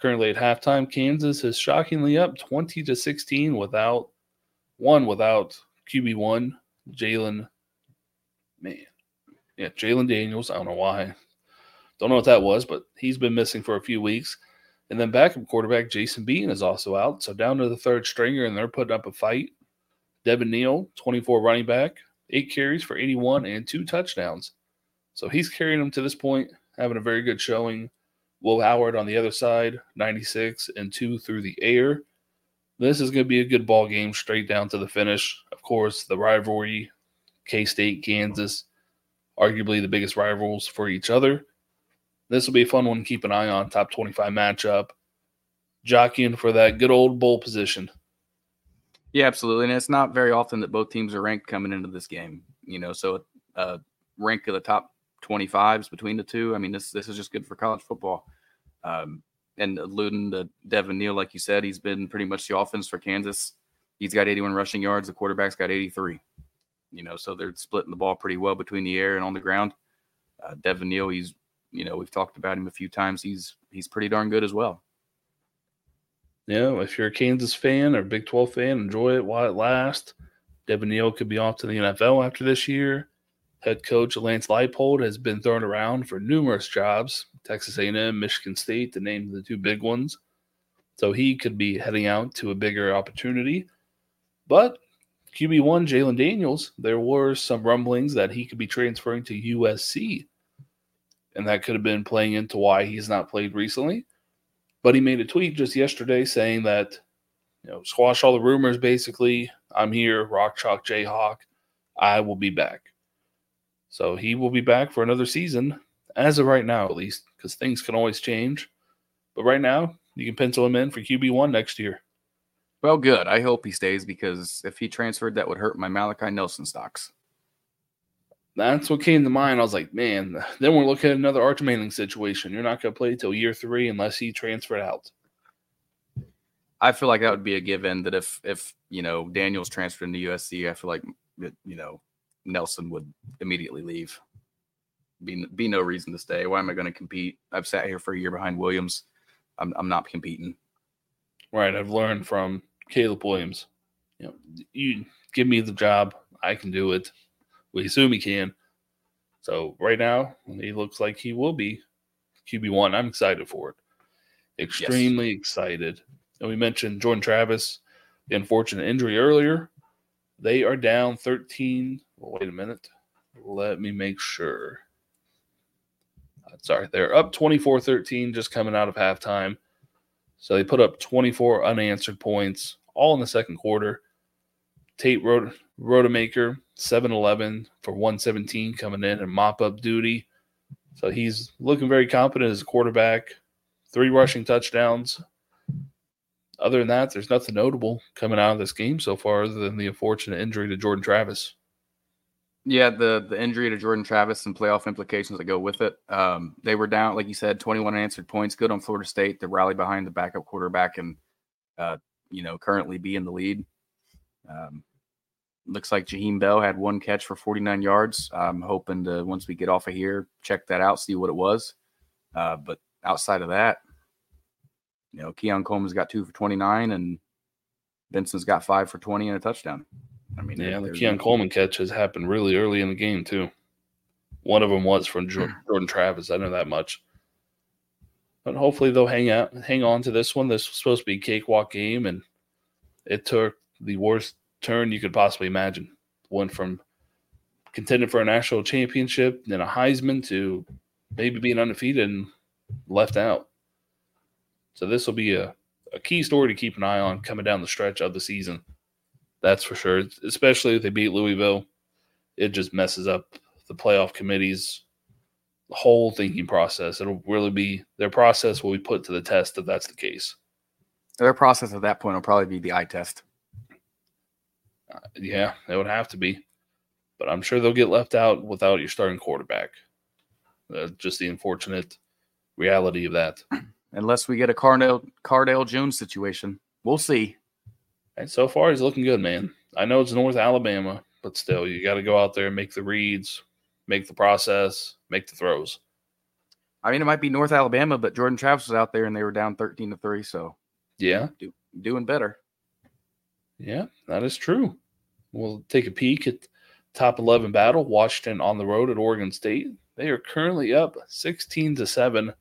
Currently at halftime, Kansas is shockingly up 20 to 16 without one without QB one Jalon. Man, yeah, Jalon Daniels. I don't know why. Don't know what that was, but he's been missing for a few weeks. And then backup quarterback Jason Bean is also out. So down to the third stringer, and they're putting up a fight. Devin Neal, 24 running back, eight carries for 81 and two touchdowns. So he's carrying them to this point, having a very good showing. Will Howard on the other side, 96 and two through the air. This is going to be a good ball game straight down to the finish. Of course, the rivalry, K State, Kansas, arguably the biggest rivals for each other. This will be a fun one to keep an eye on. Top 25 matchup. Jockeying for that good old bowl position. Yeah, absolutely. And it's not very often that both teams are ranked coming into this game. You know, so uh, rank of the top 25s between the two. I mean, this this is just good for college football. Um, and alluding to Devin Neal, like you said, he's been pretty much the offense for Kansas. He's got 81 rushing yards. The quarterback's got 83. You know, so they're splitting the ball pretty well between the air and on the ground. Uh, Devin Neal, he's you know we've talked about him a few times. He's he's pretty darn good as well. Yeah, if you're a Kansas fan or Big 12 fan, enjoy it while it lasts. Devin Neal could be off to the NFL after this year. Head coach Lance Leipold has been thrown around for numerous jobs, Texas A&M, Michigan State, to name the two big ones. So he could be heading out to a bigger opportunity. But QB1 Jalon Daniels, there were some rumblings that he could be transferring to USC and that could have been playing into why he's not played recently. But he made a tweet just yesterday saying that, you know, squash all the rumors basically. I'm here, Rock Chalk Jayhawk. I will be back. So he will be back for another season, as of right now, at least, because things can always change. But right now, you can pencil him in for QB1 next year. Well, good. I hope he stays because if he transferred, that would hurt my Malachi Nelson stocks that's what came to mind. I was like, man, then we're looking at another Arch Manning situation. You're not going to play till year three unless he transferred out. I feel like that would be a given that if if you know Daniels transferred into USC, I feel like you know Nelson would immediately leave. Be be no reason to stay. Why am I going to compete? I've sat here for a year behind Williams. I'm I'm not competing. Right. I've learned from Caleb Williams. You know, you give me the job, I can do it. We assume he can. So right now, he looks like he will be QB one. I'm excited for it. Extremely yes. excited. And we mentioned Jordan Travis, the unfortunate injury earlier. They are down 13. Well, wait a minute. Let me make sure. Uh, sorry, they're up 24 13 just coming out of halftime. So they put up 24 unanswered points all in the second quarter. Tate Rodemaker, 7 11 for 117 coming in and mop up duty. So he's looking very competent as a quarterback. Three rushing touchdowns. Other than that, there's nothing notable coming out of this game so far other than the unfortunate injury to Jordan Travis. Yeah, the the injury to Jordan Travis and playoff implications that go with it. Um, they were down, like you said, 21 unanswered points. Good on Florida State to rally behind the backup quarterback and, uh, you know, currently be in the lead. Um, looks like Jaheim Bell had one catch for 49 yards. I'm hoping to once we get off of here, check that out, see what it was. Uh, but outside of that, you know, Keon Coleman's got two for 29, and Benson's got five for 20 and a touchdown. I mean, yeah, the Keon Coleman catch has happened really early in the game too. One of them was from Jordan Travis. I know that much. But hopefully they'll hang out, hang on to this one. This was supposed to be a cakewalk game, and it took the worst turn you could possibly imagine. Went from contending for a national championship, then a Heisman to maybe being undefeated and left out. So this will be a, a key story to keep an eye on coming down the stretch of the season. That's for sure. Especially if they beat Louisville, it just messes up the playoff committee's whole thinking process. It'll really be their process will be put to the test if that's the case. Their process at that point will probably be the eye test. Uh, yeah, it would have to be. But I'm sure they'll get left out without your starting quarterback. Uh, just the unfortunate reality of that. Unless we get a Cardale Cardale Jones situation, we'll see. And so far, he's looking good, man. I know it's North Alabama, but still, you got to go out there and make the reads, make the process, make the throws. I mean, it might be North Alabama, but Jordan Travis was out there and they were down 13 to 3. So, yeah, do, doing better. Yeah, that is true. We'll take a peek at top 11 battle. Washington on the road at Oregon State. They are currently up 16 to 7.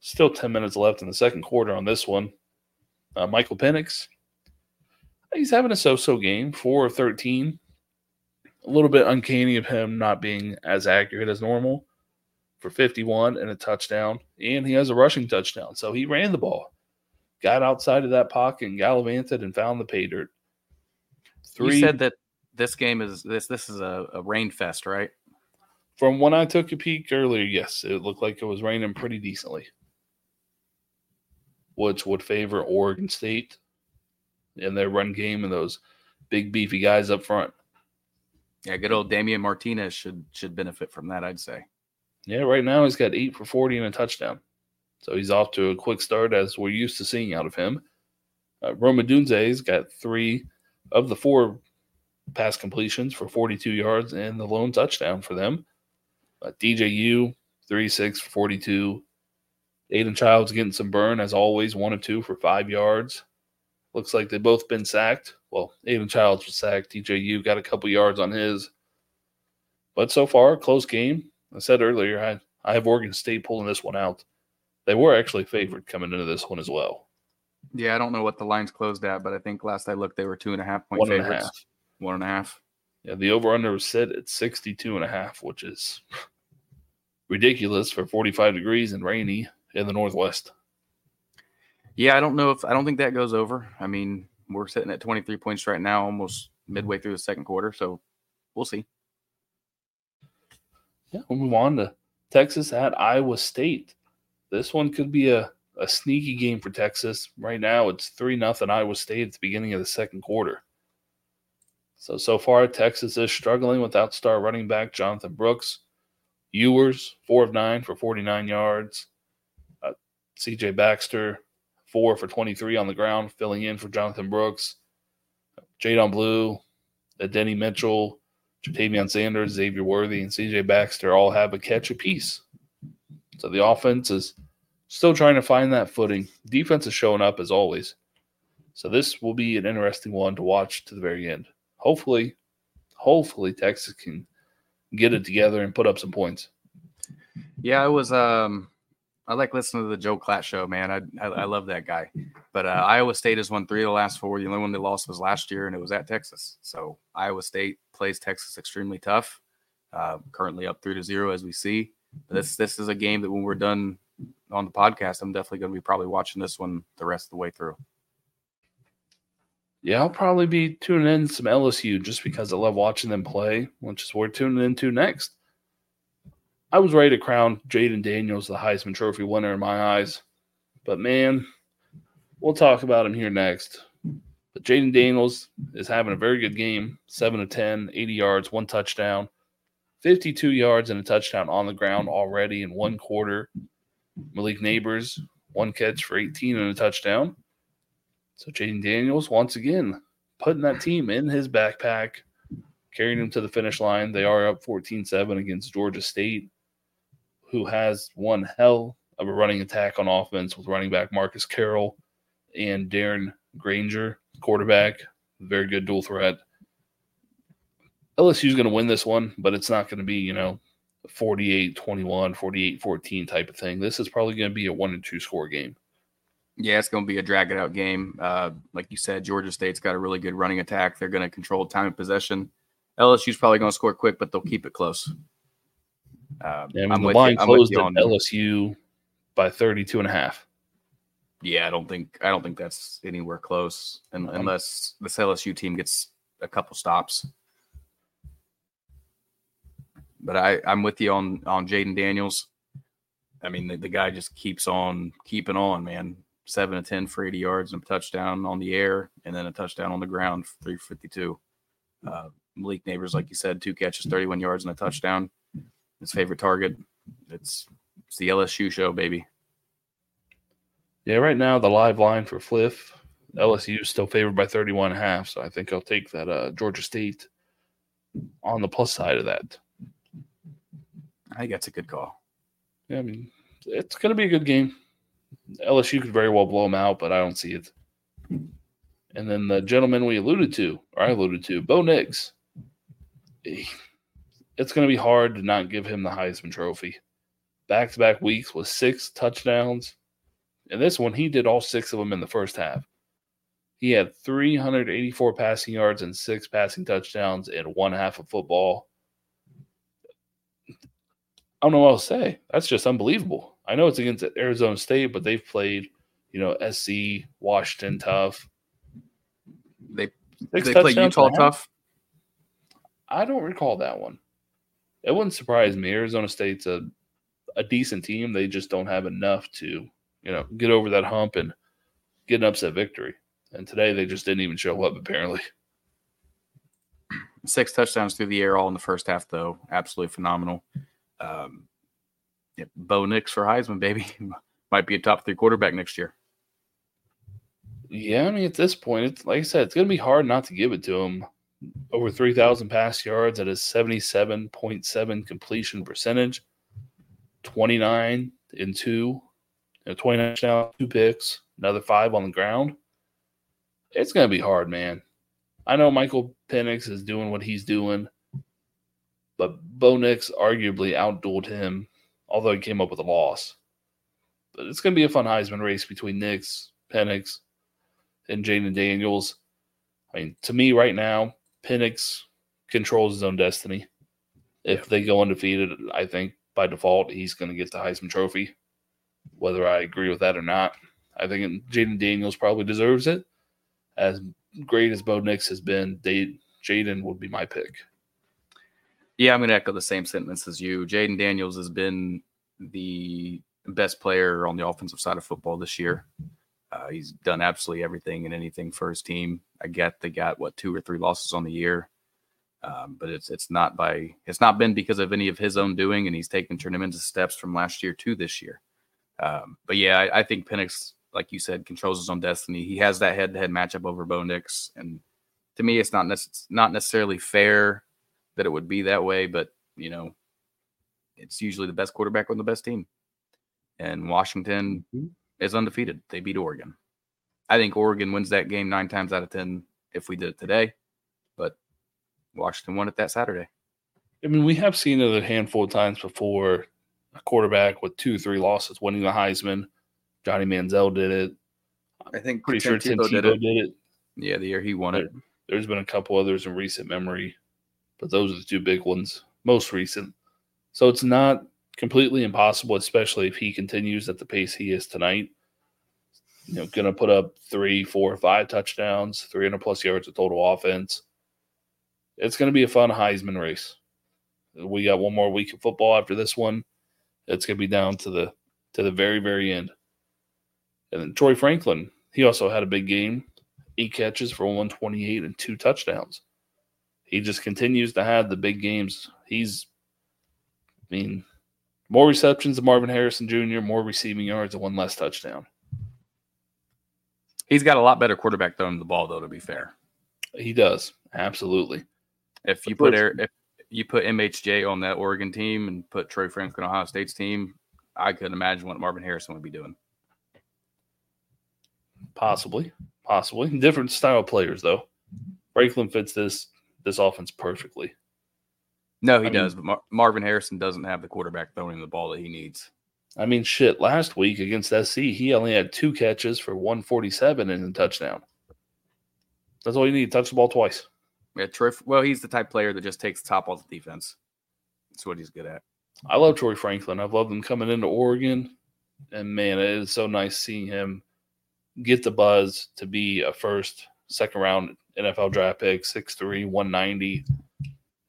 Still 10 minutes left in the second quarter on this one. Uh, Michael Penix, he's having a so so game, 4 of 13. A little bit uncanny of him not being as accurate as normal for 51 and a touchdown. And he has a rushing touchdown. So he ran the ball, got outside of that pocket and gallivanted and found the pay dirt. Three, you said that this game is this this is a, a rain fest, right? From when I took a peek earlier, yes, it looked like it was raining pretty decently, which would favor Oregon State and their run game and those big beefy guys up front. Yeah, good old Damien Martinez should should benefit from that, I'd say. Yeah, right now he's got eight for forty and a touchdown, so he's off to a quick start as we're used to seeing out of him. Uh, Rome Odunze's got three of the four pass completions for 42 yards and the lone touchdown for them. Uh, DJU, 36 for 42. Aidan Chiles getting some burn as always, one of two for five yards. Looks like they've both been sacked. Well, Aidan Chiles was sacked. DJU got a couple yards on his. But so far, close game. I said earlier, I, I have Oregon State pulling this one out. They were actually favored coming into this one as well. Yeah, I don't know what the lines closed at, but I think last I looked, they were two and a half point one favorites. half. One and a half. Yeah, the over under was set at 62 and a half, which is ridiculous for 45 degrees and rainy in the Northwest. Yeah, I don't know if I don't think that goes over. I mean, we're sitting at 23 points right now, almost midway through the second quarter. So we'll see. Yeah, we'll move on to Texas at Iowa State. This one could be a a sneaky game for Texas. Right now, it's 3 nothing Iowa State at the beginning of the second quarter. So, so far, Texas is struggling without star running back Jonathan Brooks. Ewers, 4 of 9 for 49 yards. Uh, CJ Baxter, 4 for 23 on the ground, filling in for Jonathan Brooks. Jaydon Blue, Denny Mitchell, Ja'Tavion Sanders, Xavier Worthy, and CJ Baxter all have a catch apiece. So the offense is – Still trying to find that footing. Defense is showing up as always. So this will be an interesting one to watch to the very end. Hopefully, hopefully Texas can get it together and put up some points. Yeah, I was um I like listening to the Joel Klatt show, man. I I, I love that guy. But uh, Iowa State has won three of the last four. The only one they lost was last year, and it was at Texas. So Iowa State plays Texas extremely tough. Uh, currently up three to zero as we see. But this this is a game that when we're done on the podcast, I'm definitely going to be probably watching this one the rest of the way through. Yeah, I'll probably be tuning in some LSU just because I love watching them play, which is we're tuning into next. I was ready to crown Jayden Daniels the Heisman Trophy winner in my eyes, but man, we'll talk about him here next. But Jayden Daniels is having a very good game 7 of 10, 80 yards, one touchdown, 52 yards, and a touchdown on the ground already in one quarter. Malik Nabers, one catch for 18 and a touchdown. So Jayden Daniels, once again, putting that team in his backpack, carrying them to the finish line. They are up 14 7 against Georgia State, who has one hell of a running attack on offense with running back Marcus Carroll and Darren Grainger, quarterback. Very good dual threat. LSU is going to win this one, but it's not going to be, you know, 48 21, 48 14 type of thing. This is probably going to be a one and two score game. Yeah, it's going to be a drag it out game. Uh, like you said, Georgia State's got a really good running attack. They're going to control time of possession. LSU's probably going to score quick, but they'll keep it close. Uh, and the line you, closed at LSU by 32 and a half. Yeah, I don't think I don't think that's anywhere close, unless this LSU team gets a couple stops. But I, I'm with you on on Jayden Daniels. I mean, the, the guy just keeps on keeping on, man. seven to ten for 80 yards and a touchdown on the air, and then a touchdown on the ground 352. Uh, Malik Nabers, like you said, two catches, 31 yards and a touchdown. His favorite target. It's it's the LSU show, baby. Yeah, right now the live line for Fliff, LSU is still favored by 31 and a half, so I think I'll take that uh, Georgia State on the plus side of that. I think that's a good call. Yeah, I mean, it's going to be a good game. LSU could very well blow them out, but I don't see it. And then the gentleman we alluded to, or I alluded to, Bo Nix. It's going to be hard to not give him the Heisman Trophy. Back to back weeks with six touchdowns. And this one, he did all six of them in the first half. He had 384 passing yards and six passing touchdowns in one half of football. I don't know what else to say. That's just unbelievable. I know it's against Arizona State, but they've played, you know, SC, Washington tough. They Six they play Utah and a half? tough. I don't recall that one. It wouldn't surprise me. Arizona State's a, a decent team. They just don't have enough to, you know, get over that hump and get an upset victory. And today they just didn't even show up, apparently. Six touchdowns through the air, all in the first half, though. Absolutely phenomenal. Um, yeah, Bo Nix for Heisman, baby. Might be a top three quarterback next year. Yeah, I mean, at this point, it's like I said, it's going to be hard not to give it to him. Over 3,000 pass yards at a 77.7 completion percentage, 29 in two, you know, 29 now, two picks, another five on the ground. It's going to be hard, man. I know Michael Penix is doing what he's doing, but Bo Nix arguably outdueled him, although he came up with a loss. But it's going to be a fun Heisman race between Nix, Penix, and Jayden Daniels. I mean, to me, right now, Penix controls his own destiny. If they go undefeated, I think by default he's going to get the Heisman Trophy. Whether I agree with that or not, I think Jayden Daniels probably deserves it. As great as Bo Nix has been, Jayden would be my pick. Yeah, I'm going to echo the same sentiments as you. Jayden Daniels has been the best player on the offensive side of football this year. Uh, he's done absolutely everything and anything for his team. I get they got what two or three losses on the year, um, but it's it's not by it's not been because of any of his own doing, and he's taken tremendous steps from last year to this year. Um, but yeah, I, I think Penix, like you said, controls his own destiny. He has that head-to-head matchup over Bo Nix, and to me, it's not nec- not necessarily fair that it would be that way, but you know, it's usually the best quarterback on the best team. And Washington mm-hmm. is undefeated. They beat Oregon. I think Oregon wins that game nine times out of ten if we did it today, but Washington won it that Saturday. I mean, we have seen it a handful of times before. A quarterback with two, three losses winning the Heisman. Johnny Manziel did it. I think Pretty sure Tim Tebow Tebow did it. Yeah, the year he won it. There's been a couple others in recent memory, but those are the two big ones, most recent. So it's not completely impossible, especially if he continues at the pace he is tonight. You know, going to put up three, four, five touchdowns, 300 plus yards of total offense. It's going to be a fun Heisman race. We got one more week of football after this one. It's going to be down to the to the very very end. And then Troy Franklin, he also had a big game eight catches for 128 and two touchdowns. He just continues to have the big games. He's, I mean, more receptions than Marvin Harrison Jr., more receiving yards, and one less touchdown. He's got a lot better quarterback throwing the ball, though. To be fair, He does absolutely. if you put. Air, if you put MHJ on that Oregon team and put Troy Franklin Ohio State's team, I could imagine what Marvin Harrison would be doing. Possibly, possibly different style players though. Franklin fits this this offense perfectly. No, he I does, but Mar- Marvin Harrison doesn't have the quarterback throwing him the ball that he needs. I mean, shit. Last week against SC, he only had two catches for 147 and a touchdown. That's all you need. Touch the ball twice. Yeah, Troy. Well, he's the type player that just takes the top off the defense. That's what he's good at. I love Troy Franklin. I've loved him coming into Oregon. And man, it is so nice seeing him get the buzz to be a first, second round NFL draft pick, 6'3, 190,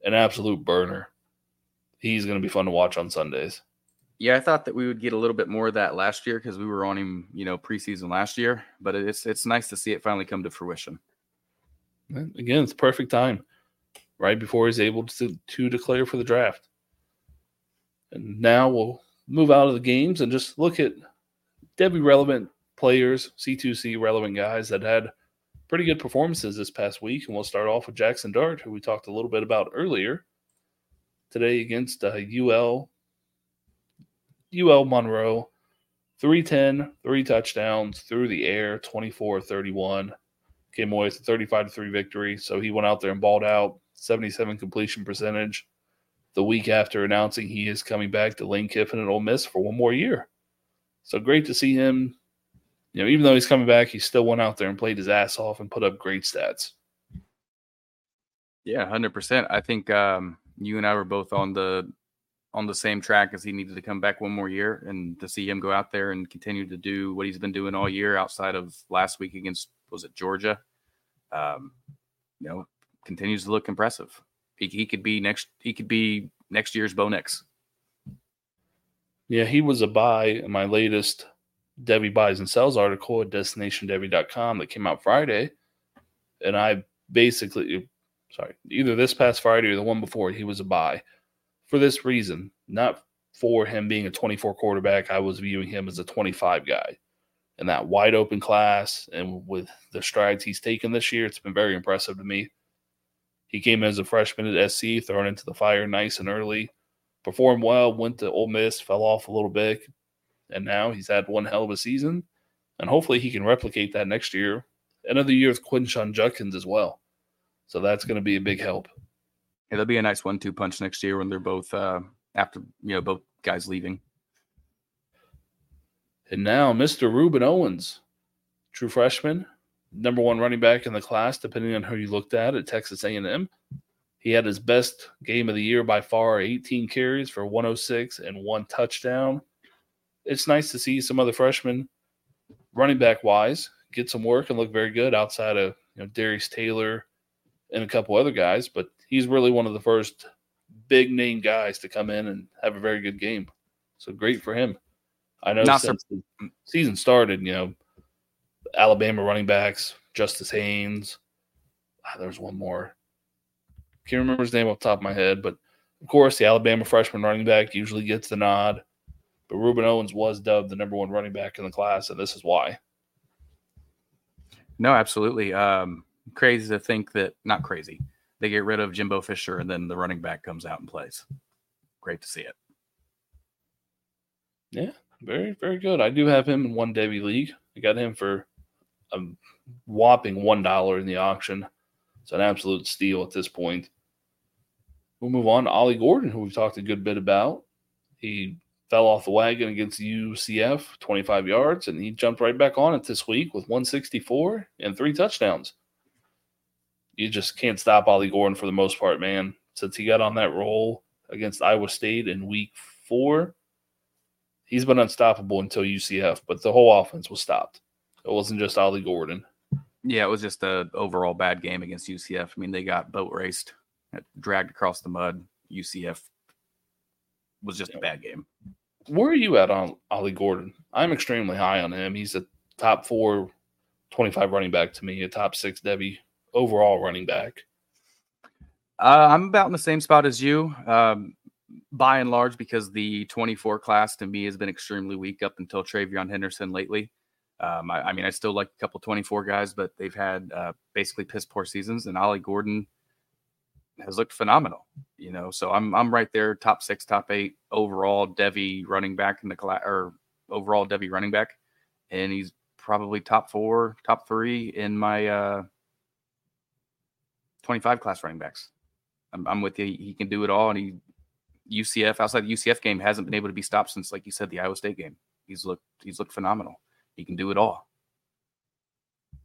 an absolute burner. He's going to be fun to watch on Sundays. Yeah, I thought that we would get a little bit more of that last year because we were on him, you know, preseason last year. But it's it's nice to see it finally come to fruition. Again, it's perfect time, right before he's able to to declare for the draft. And now we'll move out of the games and just look at Devy relevant players, C2C relevant guys that had pretty good performances this past week. And we'll start off with Jaxson Dart, who we talked a little bit about earlier today against uh, UL UL Monroe. 310, three touchdowns through the air, 24 31. Came away with a 35 3 victory. So he went out there and balled out, 77 completion percentage the week after announcing he is coming back to Lane Kiffin at Ole Miss for one more year. So great to see him. You know, even though he's coming back, he still went out there and played his ass off and put up great stats. Yeah, hundred percent. I think um, you and I were both on the on the same track as he needed to come back one more year and to see him go out there and continue to do what he's been doing all year outside of last week against was it Georgia um, you know continues to look impressive he, he could be next he could be next year's Bo Nix yeah he was a buy in my latest Devy buys and sells article at destinationdevy.com that came out Friday and I basically sorry either this past Friday or the one before he was a buy for this reason, not for him being a 24 quarterback. I was viewing him as a 25 guy. In that wide open class and with the strides he's taken this year, it's been very impressive to me. He came as a freshman at SC, thrown into the fire nice and early, performed well, went to Ole Miss, fell off a little bit, and now he's had one hell of a season. And hopefully he can replicate that next year. Another year with Quinshon Judkins as well. So that's going to be a big help. Yeah, that'll be a nice one-two punch next year when they're both uh, after you know both guys leaving. And now, Mr. Rueben Owens, true freshman, number one running back in the class, depending on who you looked at at Texas A&M. He had his best game of the year by far, 18 carries for 106 and one touchdown. It's nice to see some other freshmen, running back wise, get some work and look very good outside of you know Darius Taylor and a couple other guys. But he's really one of the first big name guys to come in and have a very good game. So great for him. I know Not since the season started, you know, Alabama running backs, Justice Haynes. Ah, there's one more. Can't remember his name off the top of my head, but of course, the Alabama freshman running back usually gets the nod. But Rueben Owens was dubbed the number one running back in the class, and this is why. No, absolutely. Um, crazy to think that, not crazy they get rid of Jimbo Fisher, and then the running back comes out and plays. Great to see it. Yeah, very, very good. I do have him in one Devy league. I got him for a whopping one dollar in the auction. It's an absolute steal at this point. We'll move on to Ollie Gordon, who we've talked a good bit about. He fell off the wagon against UCF, 25 yards, and he jumped right back on it this week with 164 and three touchdowns you just can't stop Ollie Gordon for the most part, man. Since he got on that roll against Iowa State in week four, he's been unstoppable until UCF, but the whole offense was stopped. It wasn't just Ollie Gordon. Yeah, it was just a overall bad game against UCF. I mean, they got boat raced, dragged across the mud. UCF was just a bad game. Where are you at on Ollie Gordon? I'm extremely high on him. He's a top four 25 running back to me, a top six Devy overall running back? Uh, I'm about in the same spot as you, um, by and large, because the 24 class to me has been extremely weak up until TreVeyon Henderson lately. Um, I, I, mean, I still like a couple 24 guys, but they've had uh, basically piss poor seasons, and Ollie Gordon has looked phenomenal. You know, so I'm I'm right there, top six, top eight overall Devy running back in the class, or overall Devy running back, and he's probably top four, top three in my uh, 25 class running backs. I'm, I'm with you. He can do it all. And he, UCF, outside the UCF game, hasn't been able to be stopped since, like you said, the Iowa State game. He's looked, he's looked phenomenal. He can do it all.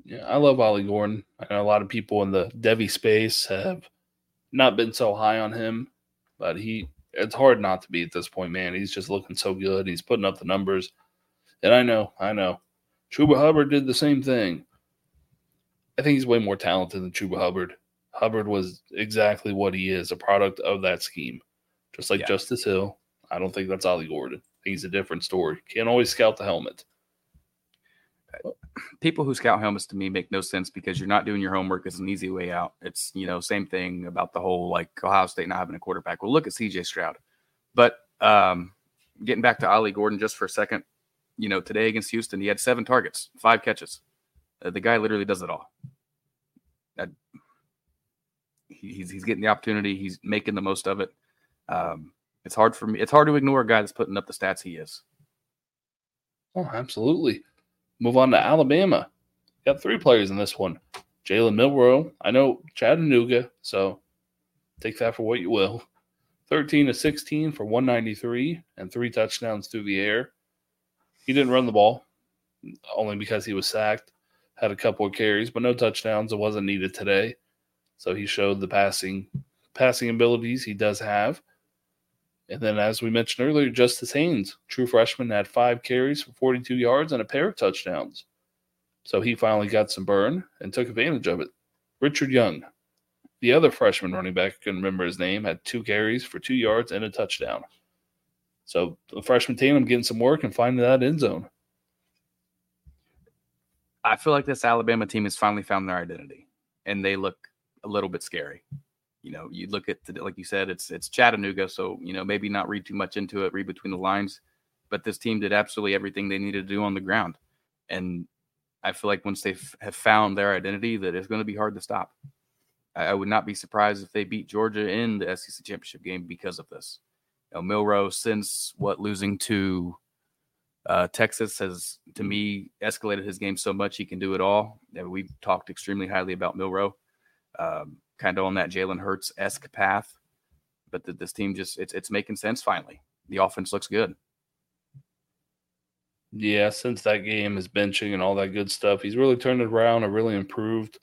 Yeah, I love Ollie Gordon. I know a lot of people in the Devy space have not been so high on him, but he, it's hard not to be at this point, man. He's just looking so good. He's putting up the numbers. And I know, I know. Chuba Hubbard did the same thing. I think he's way more talented than Chuba Hubbard. Hubbard was exactly what he is, a product of that scheme. Just like yeah. Justice Hill. I don't think that's Ollie Gordon. think he's a different story. Can't always scout the helmet. Uh, People who scout helmets to me make no sense because you're not doing your homework. It's an easy way out. It's you know same thing about the whole like Ohio State not having a quarterback. Well, look at C.J. Stroud. But um, getting back to Ollie Gordon just for a second, you know today against Houston he had seven targets, five catches. Uh, the guy literally does it all. He's he's getting the opportunity. He's making the most of it. Um, it's hard for me. It's hard to ignore a guy that's putting up the stats he is. Oh, absolutely. Move on to Alabama. Got three players in this one. Jalen Milroe. I know Chattanooga, so take that for what you will. 13 to 16 for 193 and three touchdowns through the air. He didn't run the ball only because he was sacked. Had a couple of carries, but no touchdowns. It wasn't needed today. So he showed the passing passing abilities he does have. And then, as we mentioned earlier, Justice Haynes, true freshman, had five carries for 42 yards and a pair of touchdowns. So he finally got some burn and took advantage of it. Richard Young, the other freshman running back, I couldn't remember his name, had two carries for two yards and a touchdown. So the freshman team, I'm getting some work and finding that end zone. I feel like this Alabama team has finally found their identity, and they look a little bit scary you know, you look at the, like you said, it's it's Chattanooga, so you know maybe not read too much into it, read between the lines. But this team did absolutely everything they needed to do on the ground, and I feel like once they f- have found their identity, that it's going to be hard to stop. I, I, would not be surprised if they beat Georgia in the SEC championship game because of this. You know, Milroe, since what losing to uh, Texas has, to me, escalated his game so much he can do it all. And We've talked extremely highly about Milroe. Um, kind of on that Jalen Hurts esque path. But the, this team just it's it's making sense finally. The offense looks good. Yeah, since that game, his benching and all that good stuff, he's really turned it around and really improved.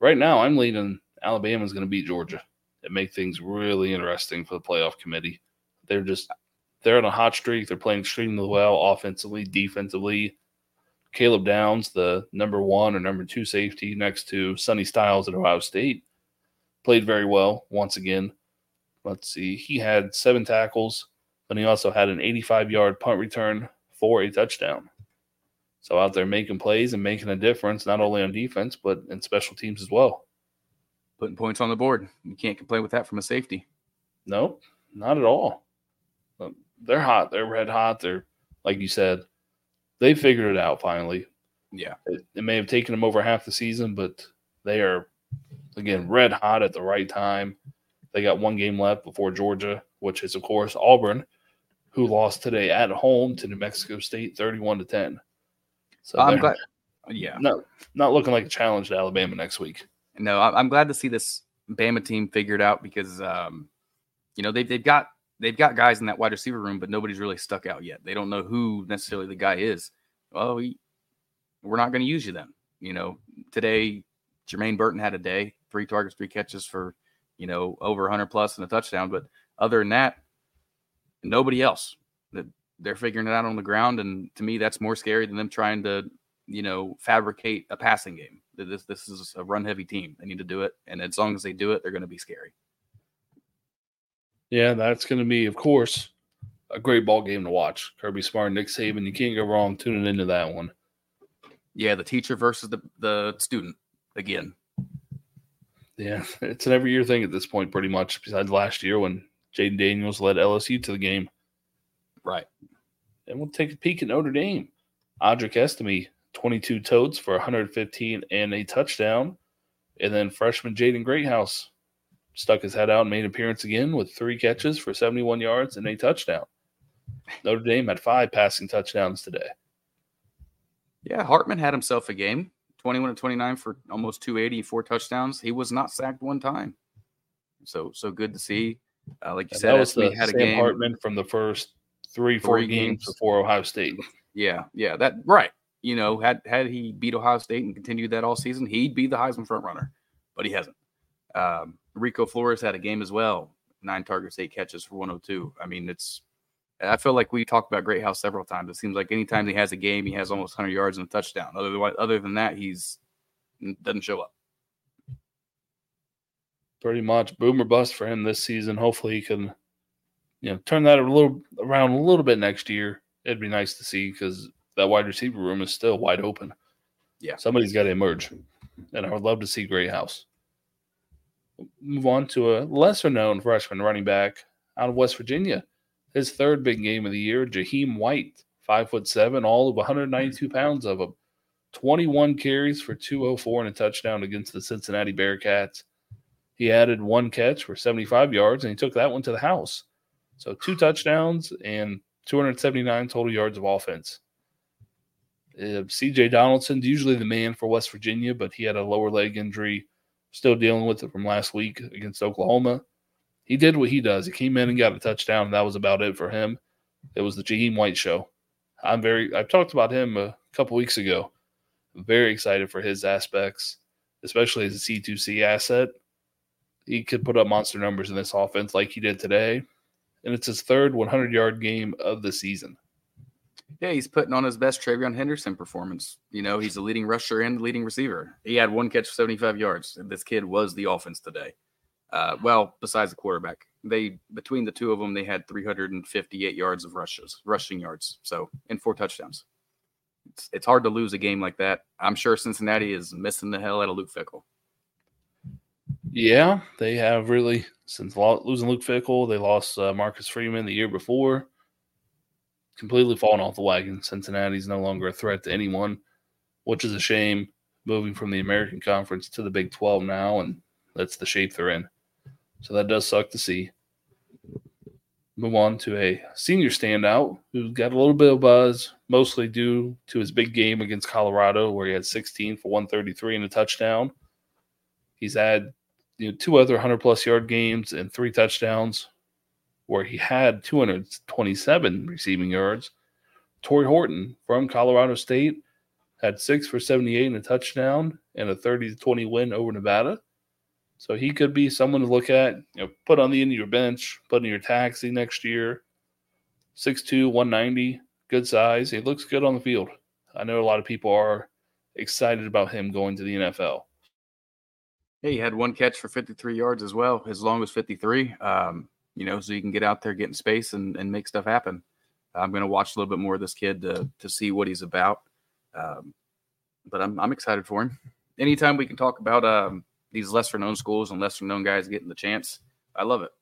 Right now, I'm leaning Alabama's going to beat Georgia and make things really interesting for the playoff committee. They're just they're on a hot streak. They're playing extremely well offensively, defensively. Caleb Downs, the number one or number two safety next to Sonny Styles at Ohio State, played very well once again. Let's see, he had seven tackles, but he also had an 85 yard punt return for a touchdown. So out there making plays and making a difference, not only on defense, but in special teams as well. Putting points on the board. You can't complain with that from a safety. No, not at all. They're hot. They're red hot. They're, like you said, they figured it out finally. Yeah. It, it may have taken them over half the season, but they are again, red hot at the right time. They got one game left before Georgia, which is of course Auburn, who lost today at home to New Mexico State, thirty-one to ten. So I'm glad. Yeah, no, not looking like a challenge to Alabama next week. No, I'm glad to see this Bama team figured out because, um, you know, they've they've got they've got guys in that wide receiver room, but nobody's really stuck out yet. They don't know who necessarily the guy is. Well, we, we're not going to use you then. You know, today Jermaine Burton had a day three targets, three catches for, you know, over 100 plus and a touchdown. But other than that, nobody else. They're figuring it out on the ground, and to me, that's more scary than them trying to, you know, fabricate a passing game. This this is a run heavy team. They need to do it, and as long as they do it, they're going to be scary. Yeah, that's going to be, of course, a great ball game to watch. Kirby Smart, Nick Saban. You can't go wrong tuning into that one. Yeah, the teacher versus the the student again. Yeah, it's an every year thing at this point, pretty much. Besides last year when Jayden Daniels led LSU to the game. Right. And we'll take a peek at Notre Dame. Audric Estime, 22 totes for 115 and a touchdown. And then freshman Jaden Greathouse stuck his head out and made an appearance again with three catches for 71 yards and a touchdown. Notre Dame had five passing touchdowns today. Yeah, Hartman had himself a game. 21 to 29 for almost 280, four touchdowns. He was not sacked one time. So so good to see. Uh, like you and said, that was the had Sam a game Hartman from the first three, four three games, games before Ohio State. Yeah, yeah, that right. You know, had had he beat Ohio State and continued that all season, he'd be the Heisman front runner, but he hasn't. Um, Rico Flores had a game as well, nine targets, eight catches for 102. I mean, it's I feel like we talked about Greathouse several times. It seems like anytime he has a game, he has almost 100 yards and a touchdown. Otherwise, other than that, he's doesn't show up. Pretty much boomer bust for him this season. Hopefully, he can you know, turn that a little around a little bit next year, it'd be nice to see because that wide receiver room is still wide open. Yeah. Somebody's got to emerge. And I would love to see Greathouse. Move on to a lesser known freshman running back out of West Virginia. His third big game of the year, Jahiem White, five foot seven, all of 192 pounds of him. 21 carries for 204 and a touchdown against the Cincinnati Bearcats. He added one catch for 75 yards and he took that one to the house. So two touchdowns and 279 total yards of offense. Uh, CJ Donaldson, usually the man for West Virginia, but he had a lower leg injury, still dealing with it from last week against Oklahoma. He did what he does. He came in and got a touchdown, and that was about it for him. It was the Jahiem White show. I'm very. I've talked about him a couple weeks ago. Very excited for his aspects, especially as a C2C asset. He could put up monster numbers in this offense like he did today, and it's his third 100 yard game of the season. Yeah, he's putting on his best TreVeyon Henderson performance. You know, he's the leading rusher and leading receiver. He had one catch for 75 yards. This kid was the offense today. Uh, well, besides the quarterback, they between the two of them, they had 358 yards of rushes, rushing yards. So, and four touchdowns. It's, it's hard to lose a game like that. I'm sure Cincinnati is missing the hell out of Luke Fickell. Yeah, they have really since losing Luke Fickell, They lost uh, Marcus Freeman the year before. Completely fallen off the wagon. Cincinnati's no longer a threat to anyone, which is a shame. Moving from the American Conference to the Big 12 now, and that's the shape they're in. So that does suck to see. Move on to a senior standout who got a little bit of buzz, mostly due to his big game against Colorado, where he had 16 for 133 and a touchdown. He's had you know, two other 100 plus yard games and three touchdowns, where he had 227 receiving yards. Tory Horton from Colorado State had six for 78 and a touchdown and a 30 20 win over Nevada. So he could be someone to look at, you know, put on the end of your bench, put in your taxi next year. 6'2, 190, good size. He looks good on the field. I know a lot of people are excited about him going to the NFL. Yeah, he had one catch for 53 yards as well, as long as 53. Um, you know, so you can get out there, get in space, and, and make stuff happen. I'm going to watch a little bit more of this kid to, to see what he's about. Um, but I'm, I'm excited for him. Anytime we can talk about um, these lesser known schools and lesser known guys getting the chance. I love it.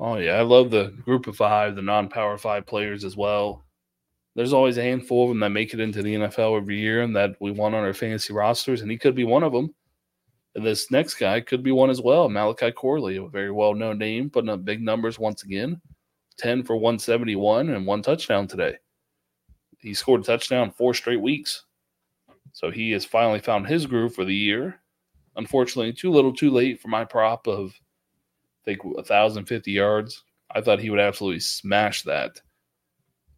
Oh yeah, I love the group of five, the non-power five players as well. There's always a handful of them that make it into the NFL every year and that we want on our fantasy rosters, and he could be one of them. And this next guy could be one as well. Malachi Corley, a very well-known name, putting up big numbers once again. 10 for 171 and one touchdown today. He scored a touchdown four straight weeks. So he has finally found his groove for the year. Unfortunately, too little, too late for my prop of I think 1,050 yards. I thought he would absolutely smash that.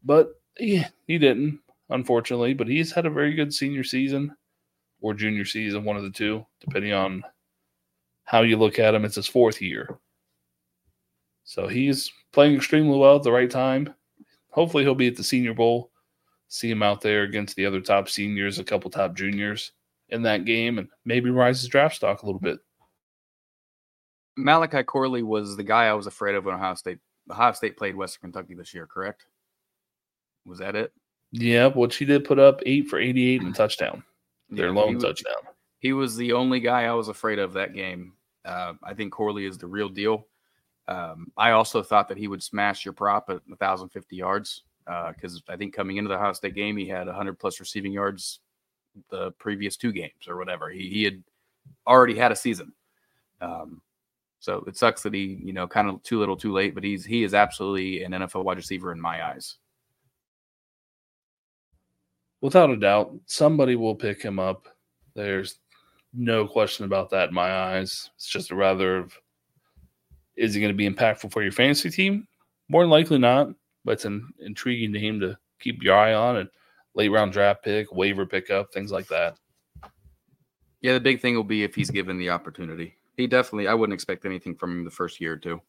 But he, he didn't, unfortunately. But he's had a very good senior season or junior season, one of the two, depending on how you look at him. It's his fourth year. So he's playing extremely well at the right time. Hopefully, he'll be at the Senior Bowl see him out there against the other top seniors, a couple top juniors in that game, and maybe rise his draft stock a little bit. Malachi Corley was the guy I was afraid of when Ohio State Ohio State played Western Kentucky this year, correct? Was that it? Yeah, which he did put up eight for 88 and a touchdown. Their yeah, lone touchdown. He was the only guy I was afraid of that game. Uh, I think Corley is the real deal. Um, I also thought that he would smash your prop at 1,050 yards because uh, I think coming into the Ohio State game, he had 100 plus receiving yards the previous two games or whatever. He, he had already had a season. Um, so it sucks that he, you know, kind of too little, too late. But he's he is absolutely an NFL wide receiver in my eyes. Without a doubt, somebody will pick him up. There's no question about that in my eyes. It's just a rather of is he going to be impactful for your fantasy team? More than likely not but it's an intriguing name to keep your eye on and late round draft pick, waiver pickup, things like that. Yeah, the big thing will be if he's given the opportunity. He definitely, I wouldn't expect anything from him the first year or two.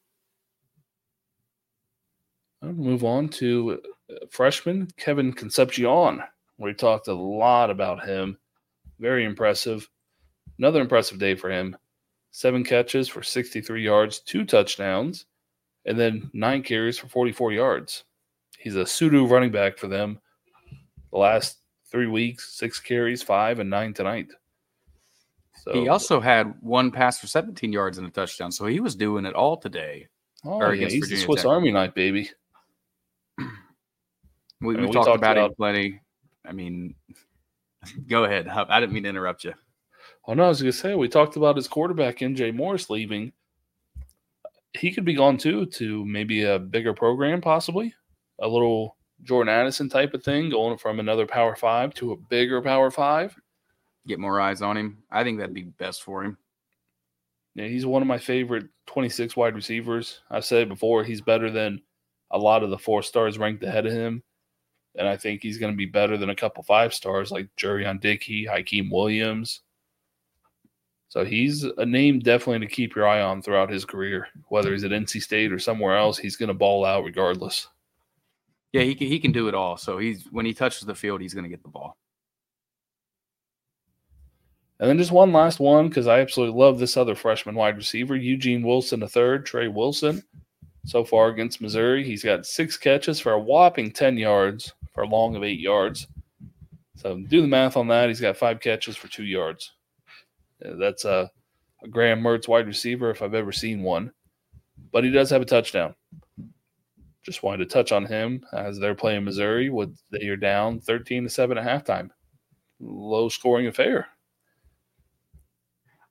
I'll move on to uh, freshman Kevin Concepcion. We talked a lot about him. Very impressive. Another impressive day for him. Seven catches for 63 yards, two touchdowns. And then nine carries for 44 yards. He's a pseudo running back for them. The last three weeks, six carries, five, and nine tonight. So, he also had one pass for 17 yards and a touchdown, so he was doing it all today. Oh, yeah, he's Virginia the Swiss Tech. Army knife, baby. We, I mean, we talked, talked about, about, him plenty. I mean, go ahead. I didn't mean to interrupt you. Oh no, I was gonna say we talked about his quarterback MJ Morris leaving. He could be gone too to maybe a bigger program, possibly a little Jordan Addison type of thing, going from another Power Five to a bigger Power Five. Get more eyes on him. I think that'd be best for him. Yeah, he's one of my favorite 26 wide receivers. I've said it before, he's better than a lot of the four stars ranked ahead of him. And I think he's going to be better than a couple five stars like Jurrion Dickey, Hykeem Williams. So he's a name definitely to keep your eye on throughout his career. Whether he's at NC State or somewhere else, he's going to ball out regardless. Yeah, he can, he can do it all. So he's when he touches the field, he's going to get the ball. And then just one last one because I absolutely love this other freshman wide receiver, Eugene Wilson, the third, Trey Wilson. So far against Missouri, he's got six catches for a whopping 10 yards for a long of eight yards. So do the math on that. He's got five catches for two yards. That's a, a Graham Mertz wide receiver if I've ever seen one. But he does have a touchdown. Just wanted to touch on him as they're playing Missouri. With they are down 13 to 7 at halftime. Low scoring affair.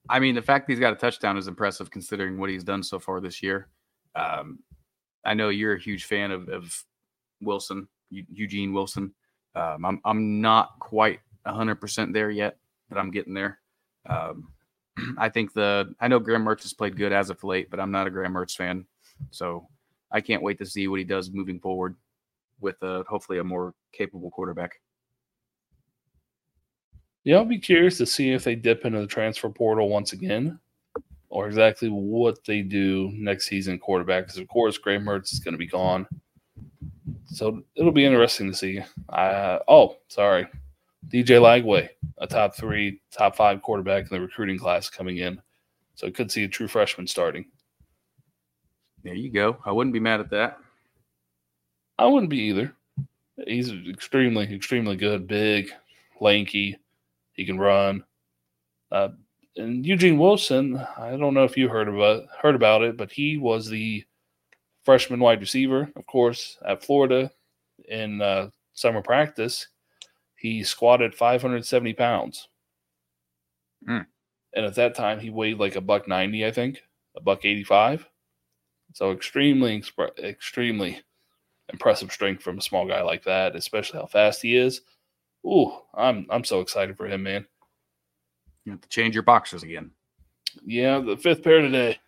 I mean, the fact that he's got a touchdown is impressive considering what he's done so far this year. Um, I know you're a huge fan of, of Wilson, Eugene Wilson. Um, I'm I'm not quite 100% there yet, but I'm getting there. Um, I think the I know Graham Mertz has played good as of late, but I'm not a Graham Mertz fan, so I can't wait to see what he does moving forward with a, hopefully a more capable quarterback. Yeah, I'll be curious to see if they dip into the transfer portal once again, or exactly what they do next season quarterback. Because of course, Graham Mertz is going to be gone, so it'll be interesting to see. Uh, oh, sorry, DJ Lagway, a top three, top five quarterback in the recruiting class coming in. So could see a true freshman starting. There you go. I wouldn't be mad at that. I wouldn't be either. He's extremely, extremely good. Big, lanky. He can run. Uh, and Eugene Wilson, I don't know if you heard about heard about it, but he was the freshman wide receiver, of course, at Florida in uh, summer practice he squatted 570 pounds. Mm. And at that time, he weighed like a buck 90, I think, a buck 85. So extremely, extremely impressive strength from a small guy like that, especially how fast he is. Ooh, I'm I'm so excited for him, man. You have to change your boxes again. Yeah, the fifth pair today.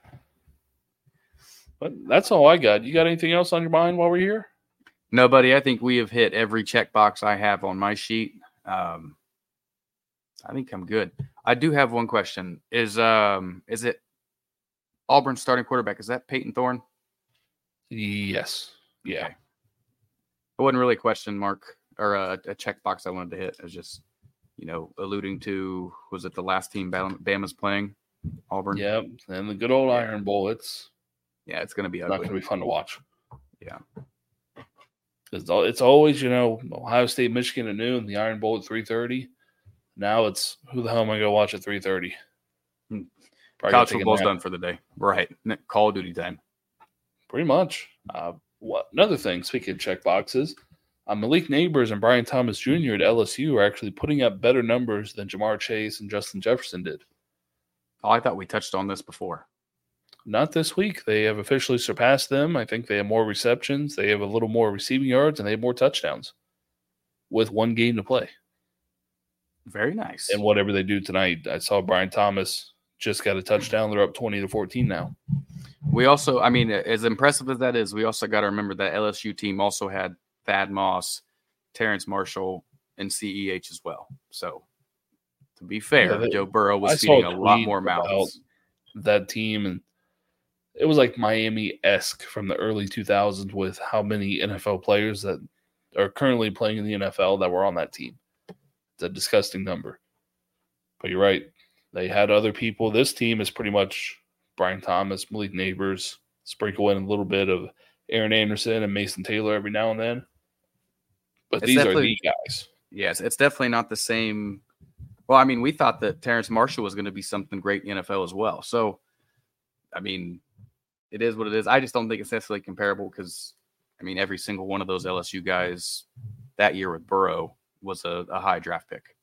But that's all I got. You got anything else on your mind while we're here? No, buddy. I think we have hit every checkbox I have on my sheet. Um, I think I'm good. I do have one question. Is um is it Auburn starting quarterback? Is that Payton Thorne? Yes. Yeah. Okay. It wasn't really a question mark or a, a checkbox I wanted to hit. It was just, you know, alluding to was it the last team Bama's playing? Auburn. Yep. And the good old Iron Bowl. It's yeah, it's gonna be ugly. not gonna be fun to watch. Yeah. It's, it's always, you know, Ohio State, Michigan at noon, the Iron Bowl at 3.30. Now it's, who the hell am I going to watch at 3.30? Hmm. College football's done for the day. Right. Call of Duty time. Pretty much. Uh, what Another thing, speaking of check boxes, uh, Malik Nabers and Brian Thomas Jr. at LSU are actually putting up better numbers than Ja'Marr Chase and Justin Jefferson did. Oh, I thought we touched on this before. Not this week. They have officially surpassed them. I think they have more receptions. They have a little more receiving yards, and they have more touchdowns with one game to play. Very nice. And whatever they do tonight, I saw Brian Thomas just got a touchdown. They're up 20 to 14 now. We also, I mean, as impressive as that is, we also got to remember that LSU team also had Thad Moss, Terrence Marshall, and CEH as well. So, to be fair, yeah, they, Joe Burrow was I feeding a lot more mouths. That team and it was like Miami esque from the early 2000s with how many NFL players that are currently playing in the NFL that were on that team. It's a disgusting number. But you're right. They had other people. This team is pretty much Brian Thomas, Malik Nabers, sprinkle in a little bit of Aaron Anderson and Mason Taylor every now and then. But It's these are the guys. Yes, it's definitely not the same. Well, I mean, we thought that Terrence Marshall was going to be something great in the NFL as well. So, I mean, it is what it is. I just don't think it's necessarily comparable because, I mean, every single one of those LSU guys that year with Burrow was a, a high draft pick.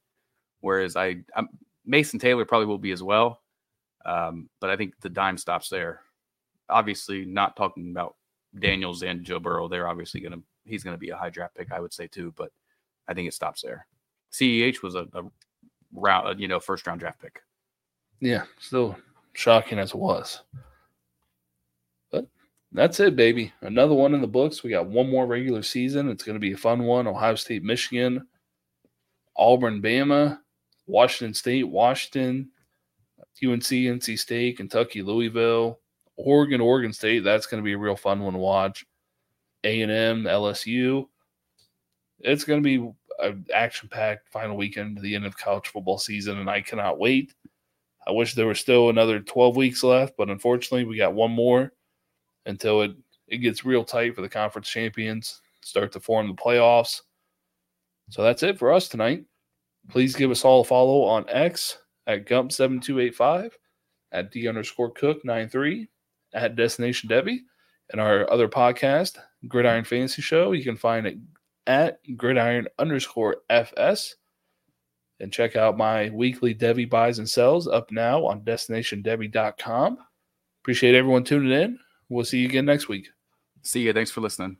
Whereas I, i Mason Taylor probably will be as well. Um, but I think the dime stops there. Obviously, not talking about Daniels and Joe Burrow. They're obviously going to, he's going to be a high draft pick, I would say too. But I think it stops there. CEH was a, a round, you know, first round draft pick. Yeah, still shocking as it was. That's it, baby. Another one in the books. We got one more regular season. It's going to be a fun one. Ohio State, Michigan, Auburn, Bama, Washington State, Washington, UNC, NC State, Kentucky, Louisville, Oregon, Oregon State. That's going to be a real fun one to watch. A&M, LSU. It's going to be an action-packed final weekend to the end of college football season, and I cannot wait. I wish there was still another 12 weeks left, but unfortunately, we got one more until it, it gets real tight for the conference champions, start to form the playoffs. So that's it for us tonight. Please give us all a follow on X at Gump7285, at D underscore Koch 93, at Destination Devy, and our other podcast, Gridiron Fantasy Show. You can find it at gridiron underscore FS and check out my weekly Devy buys and sells up now on destinationdevy.com. Appreciate everyone tuning in. We'll see you again next week. See you. Thanks for listening.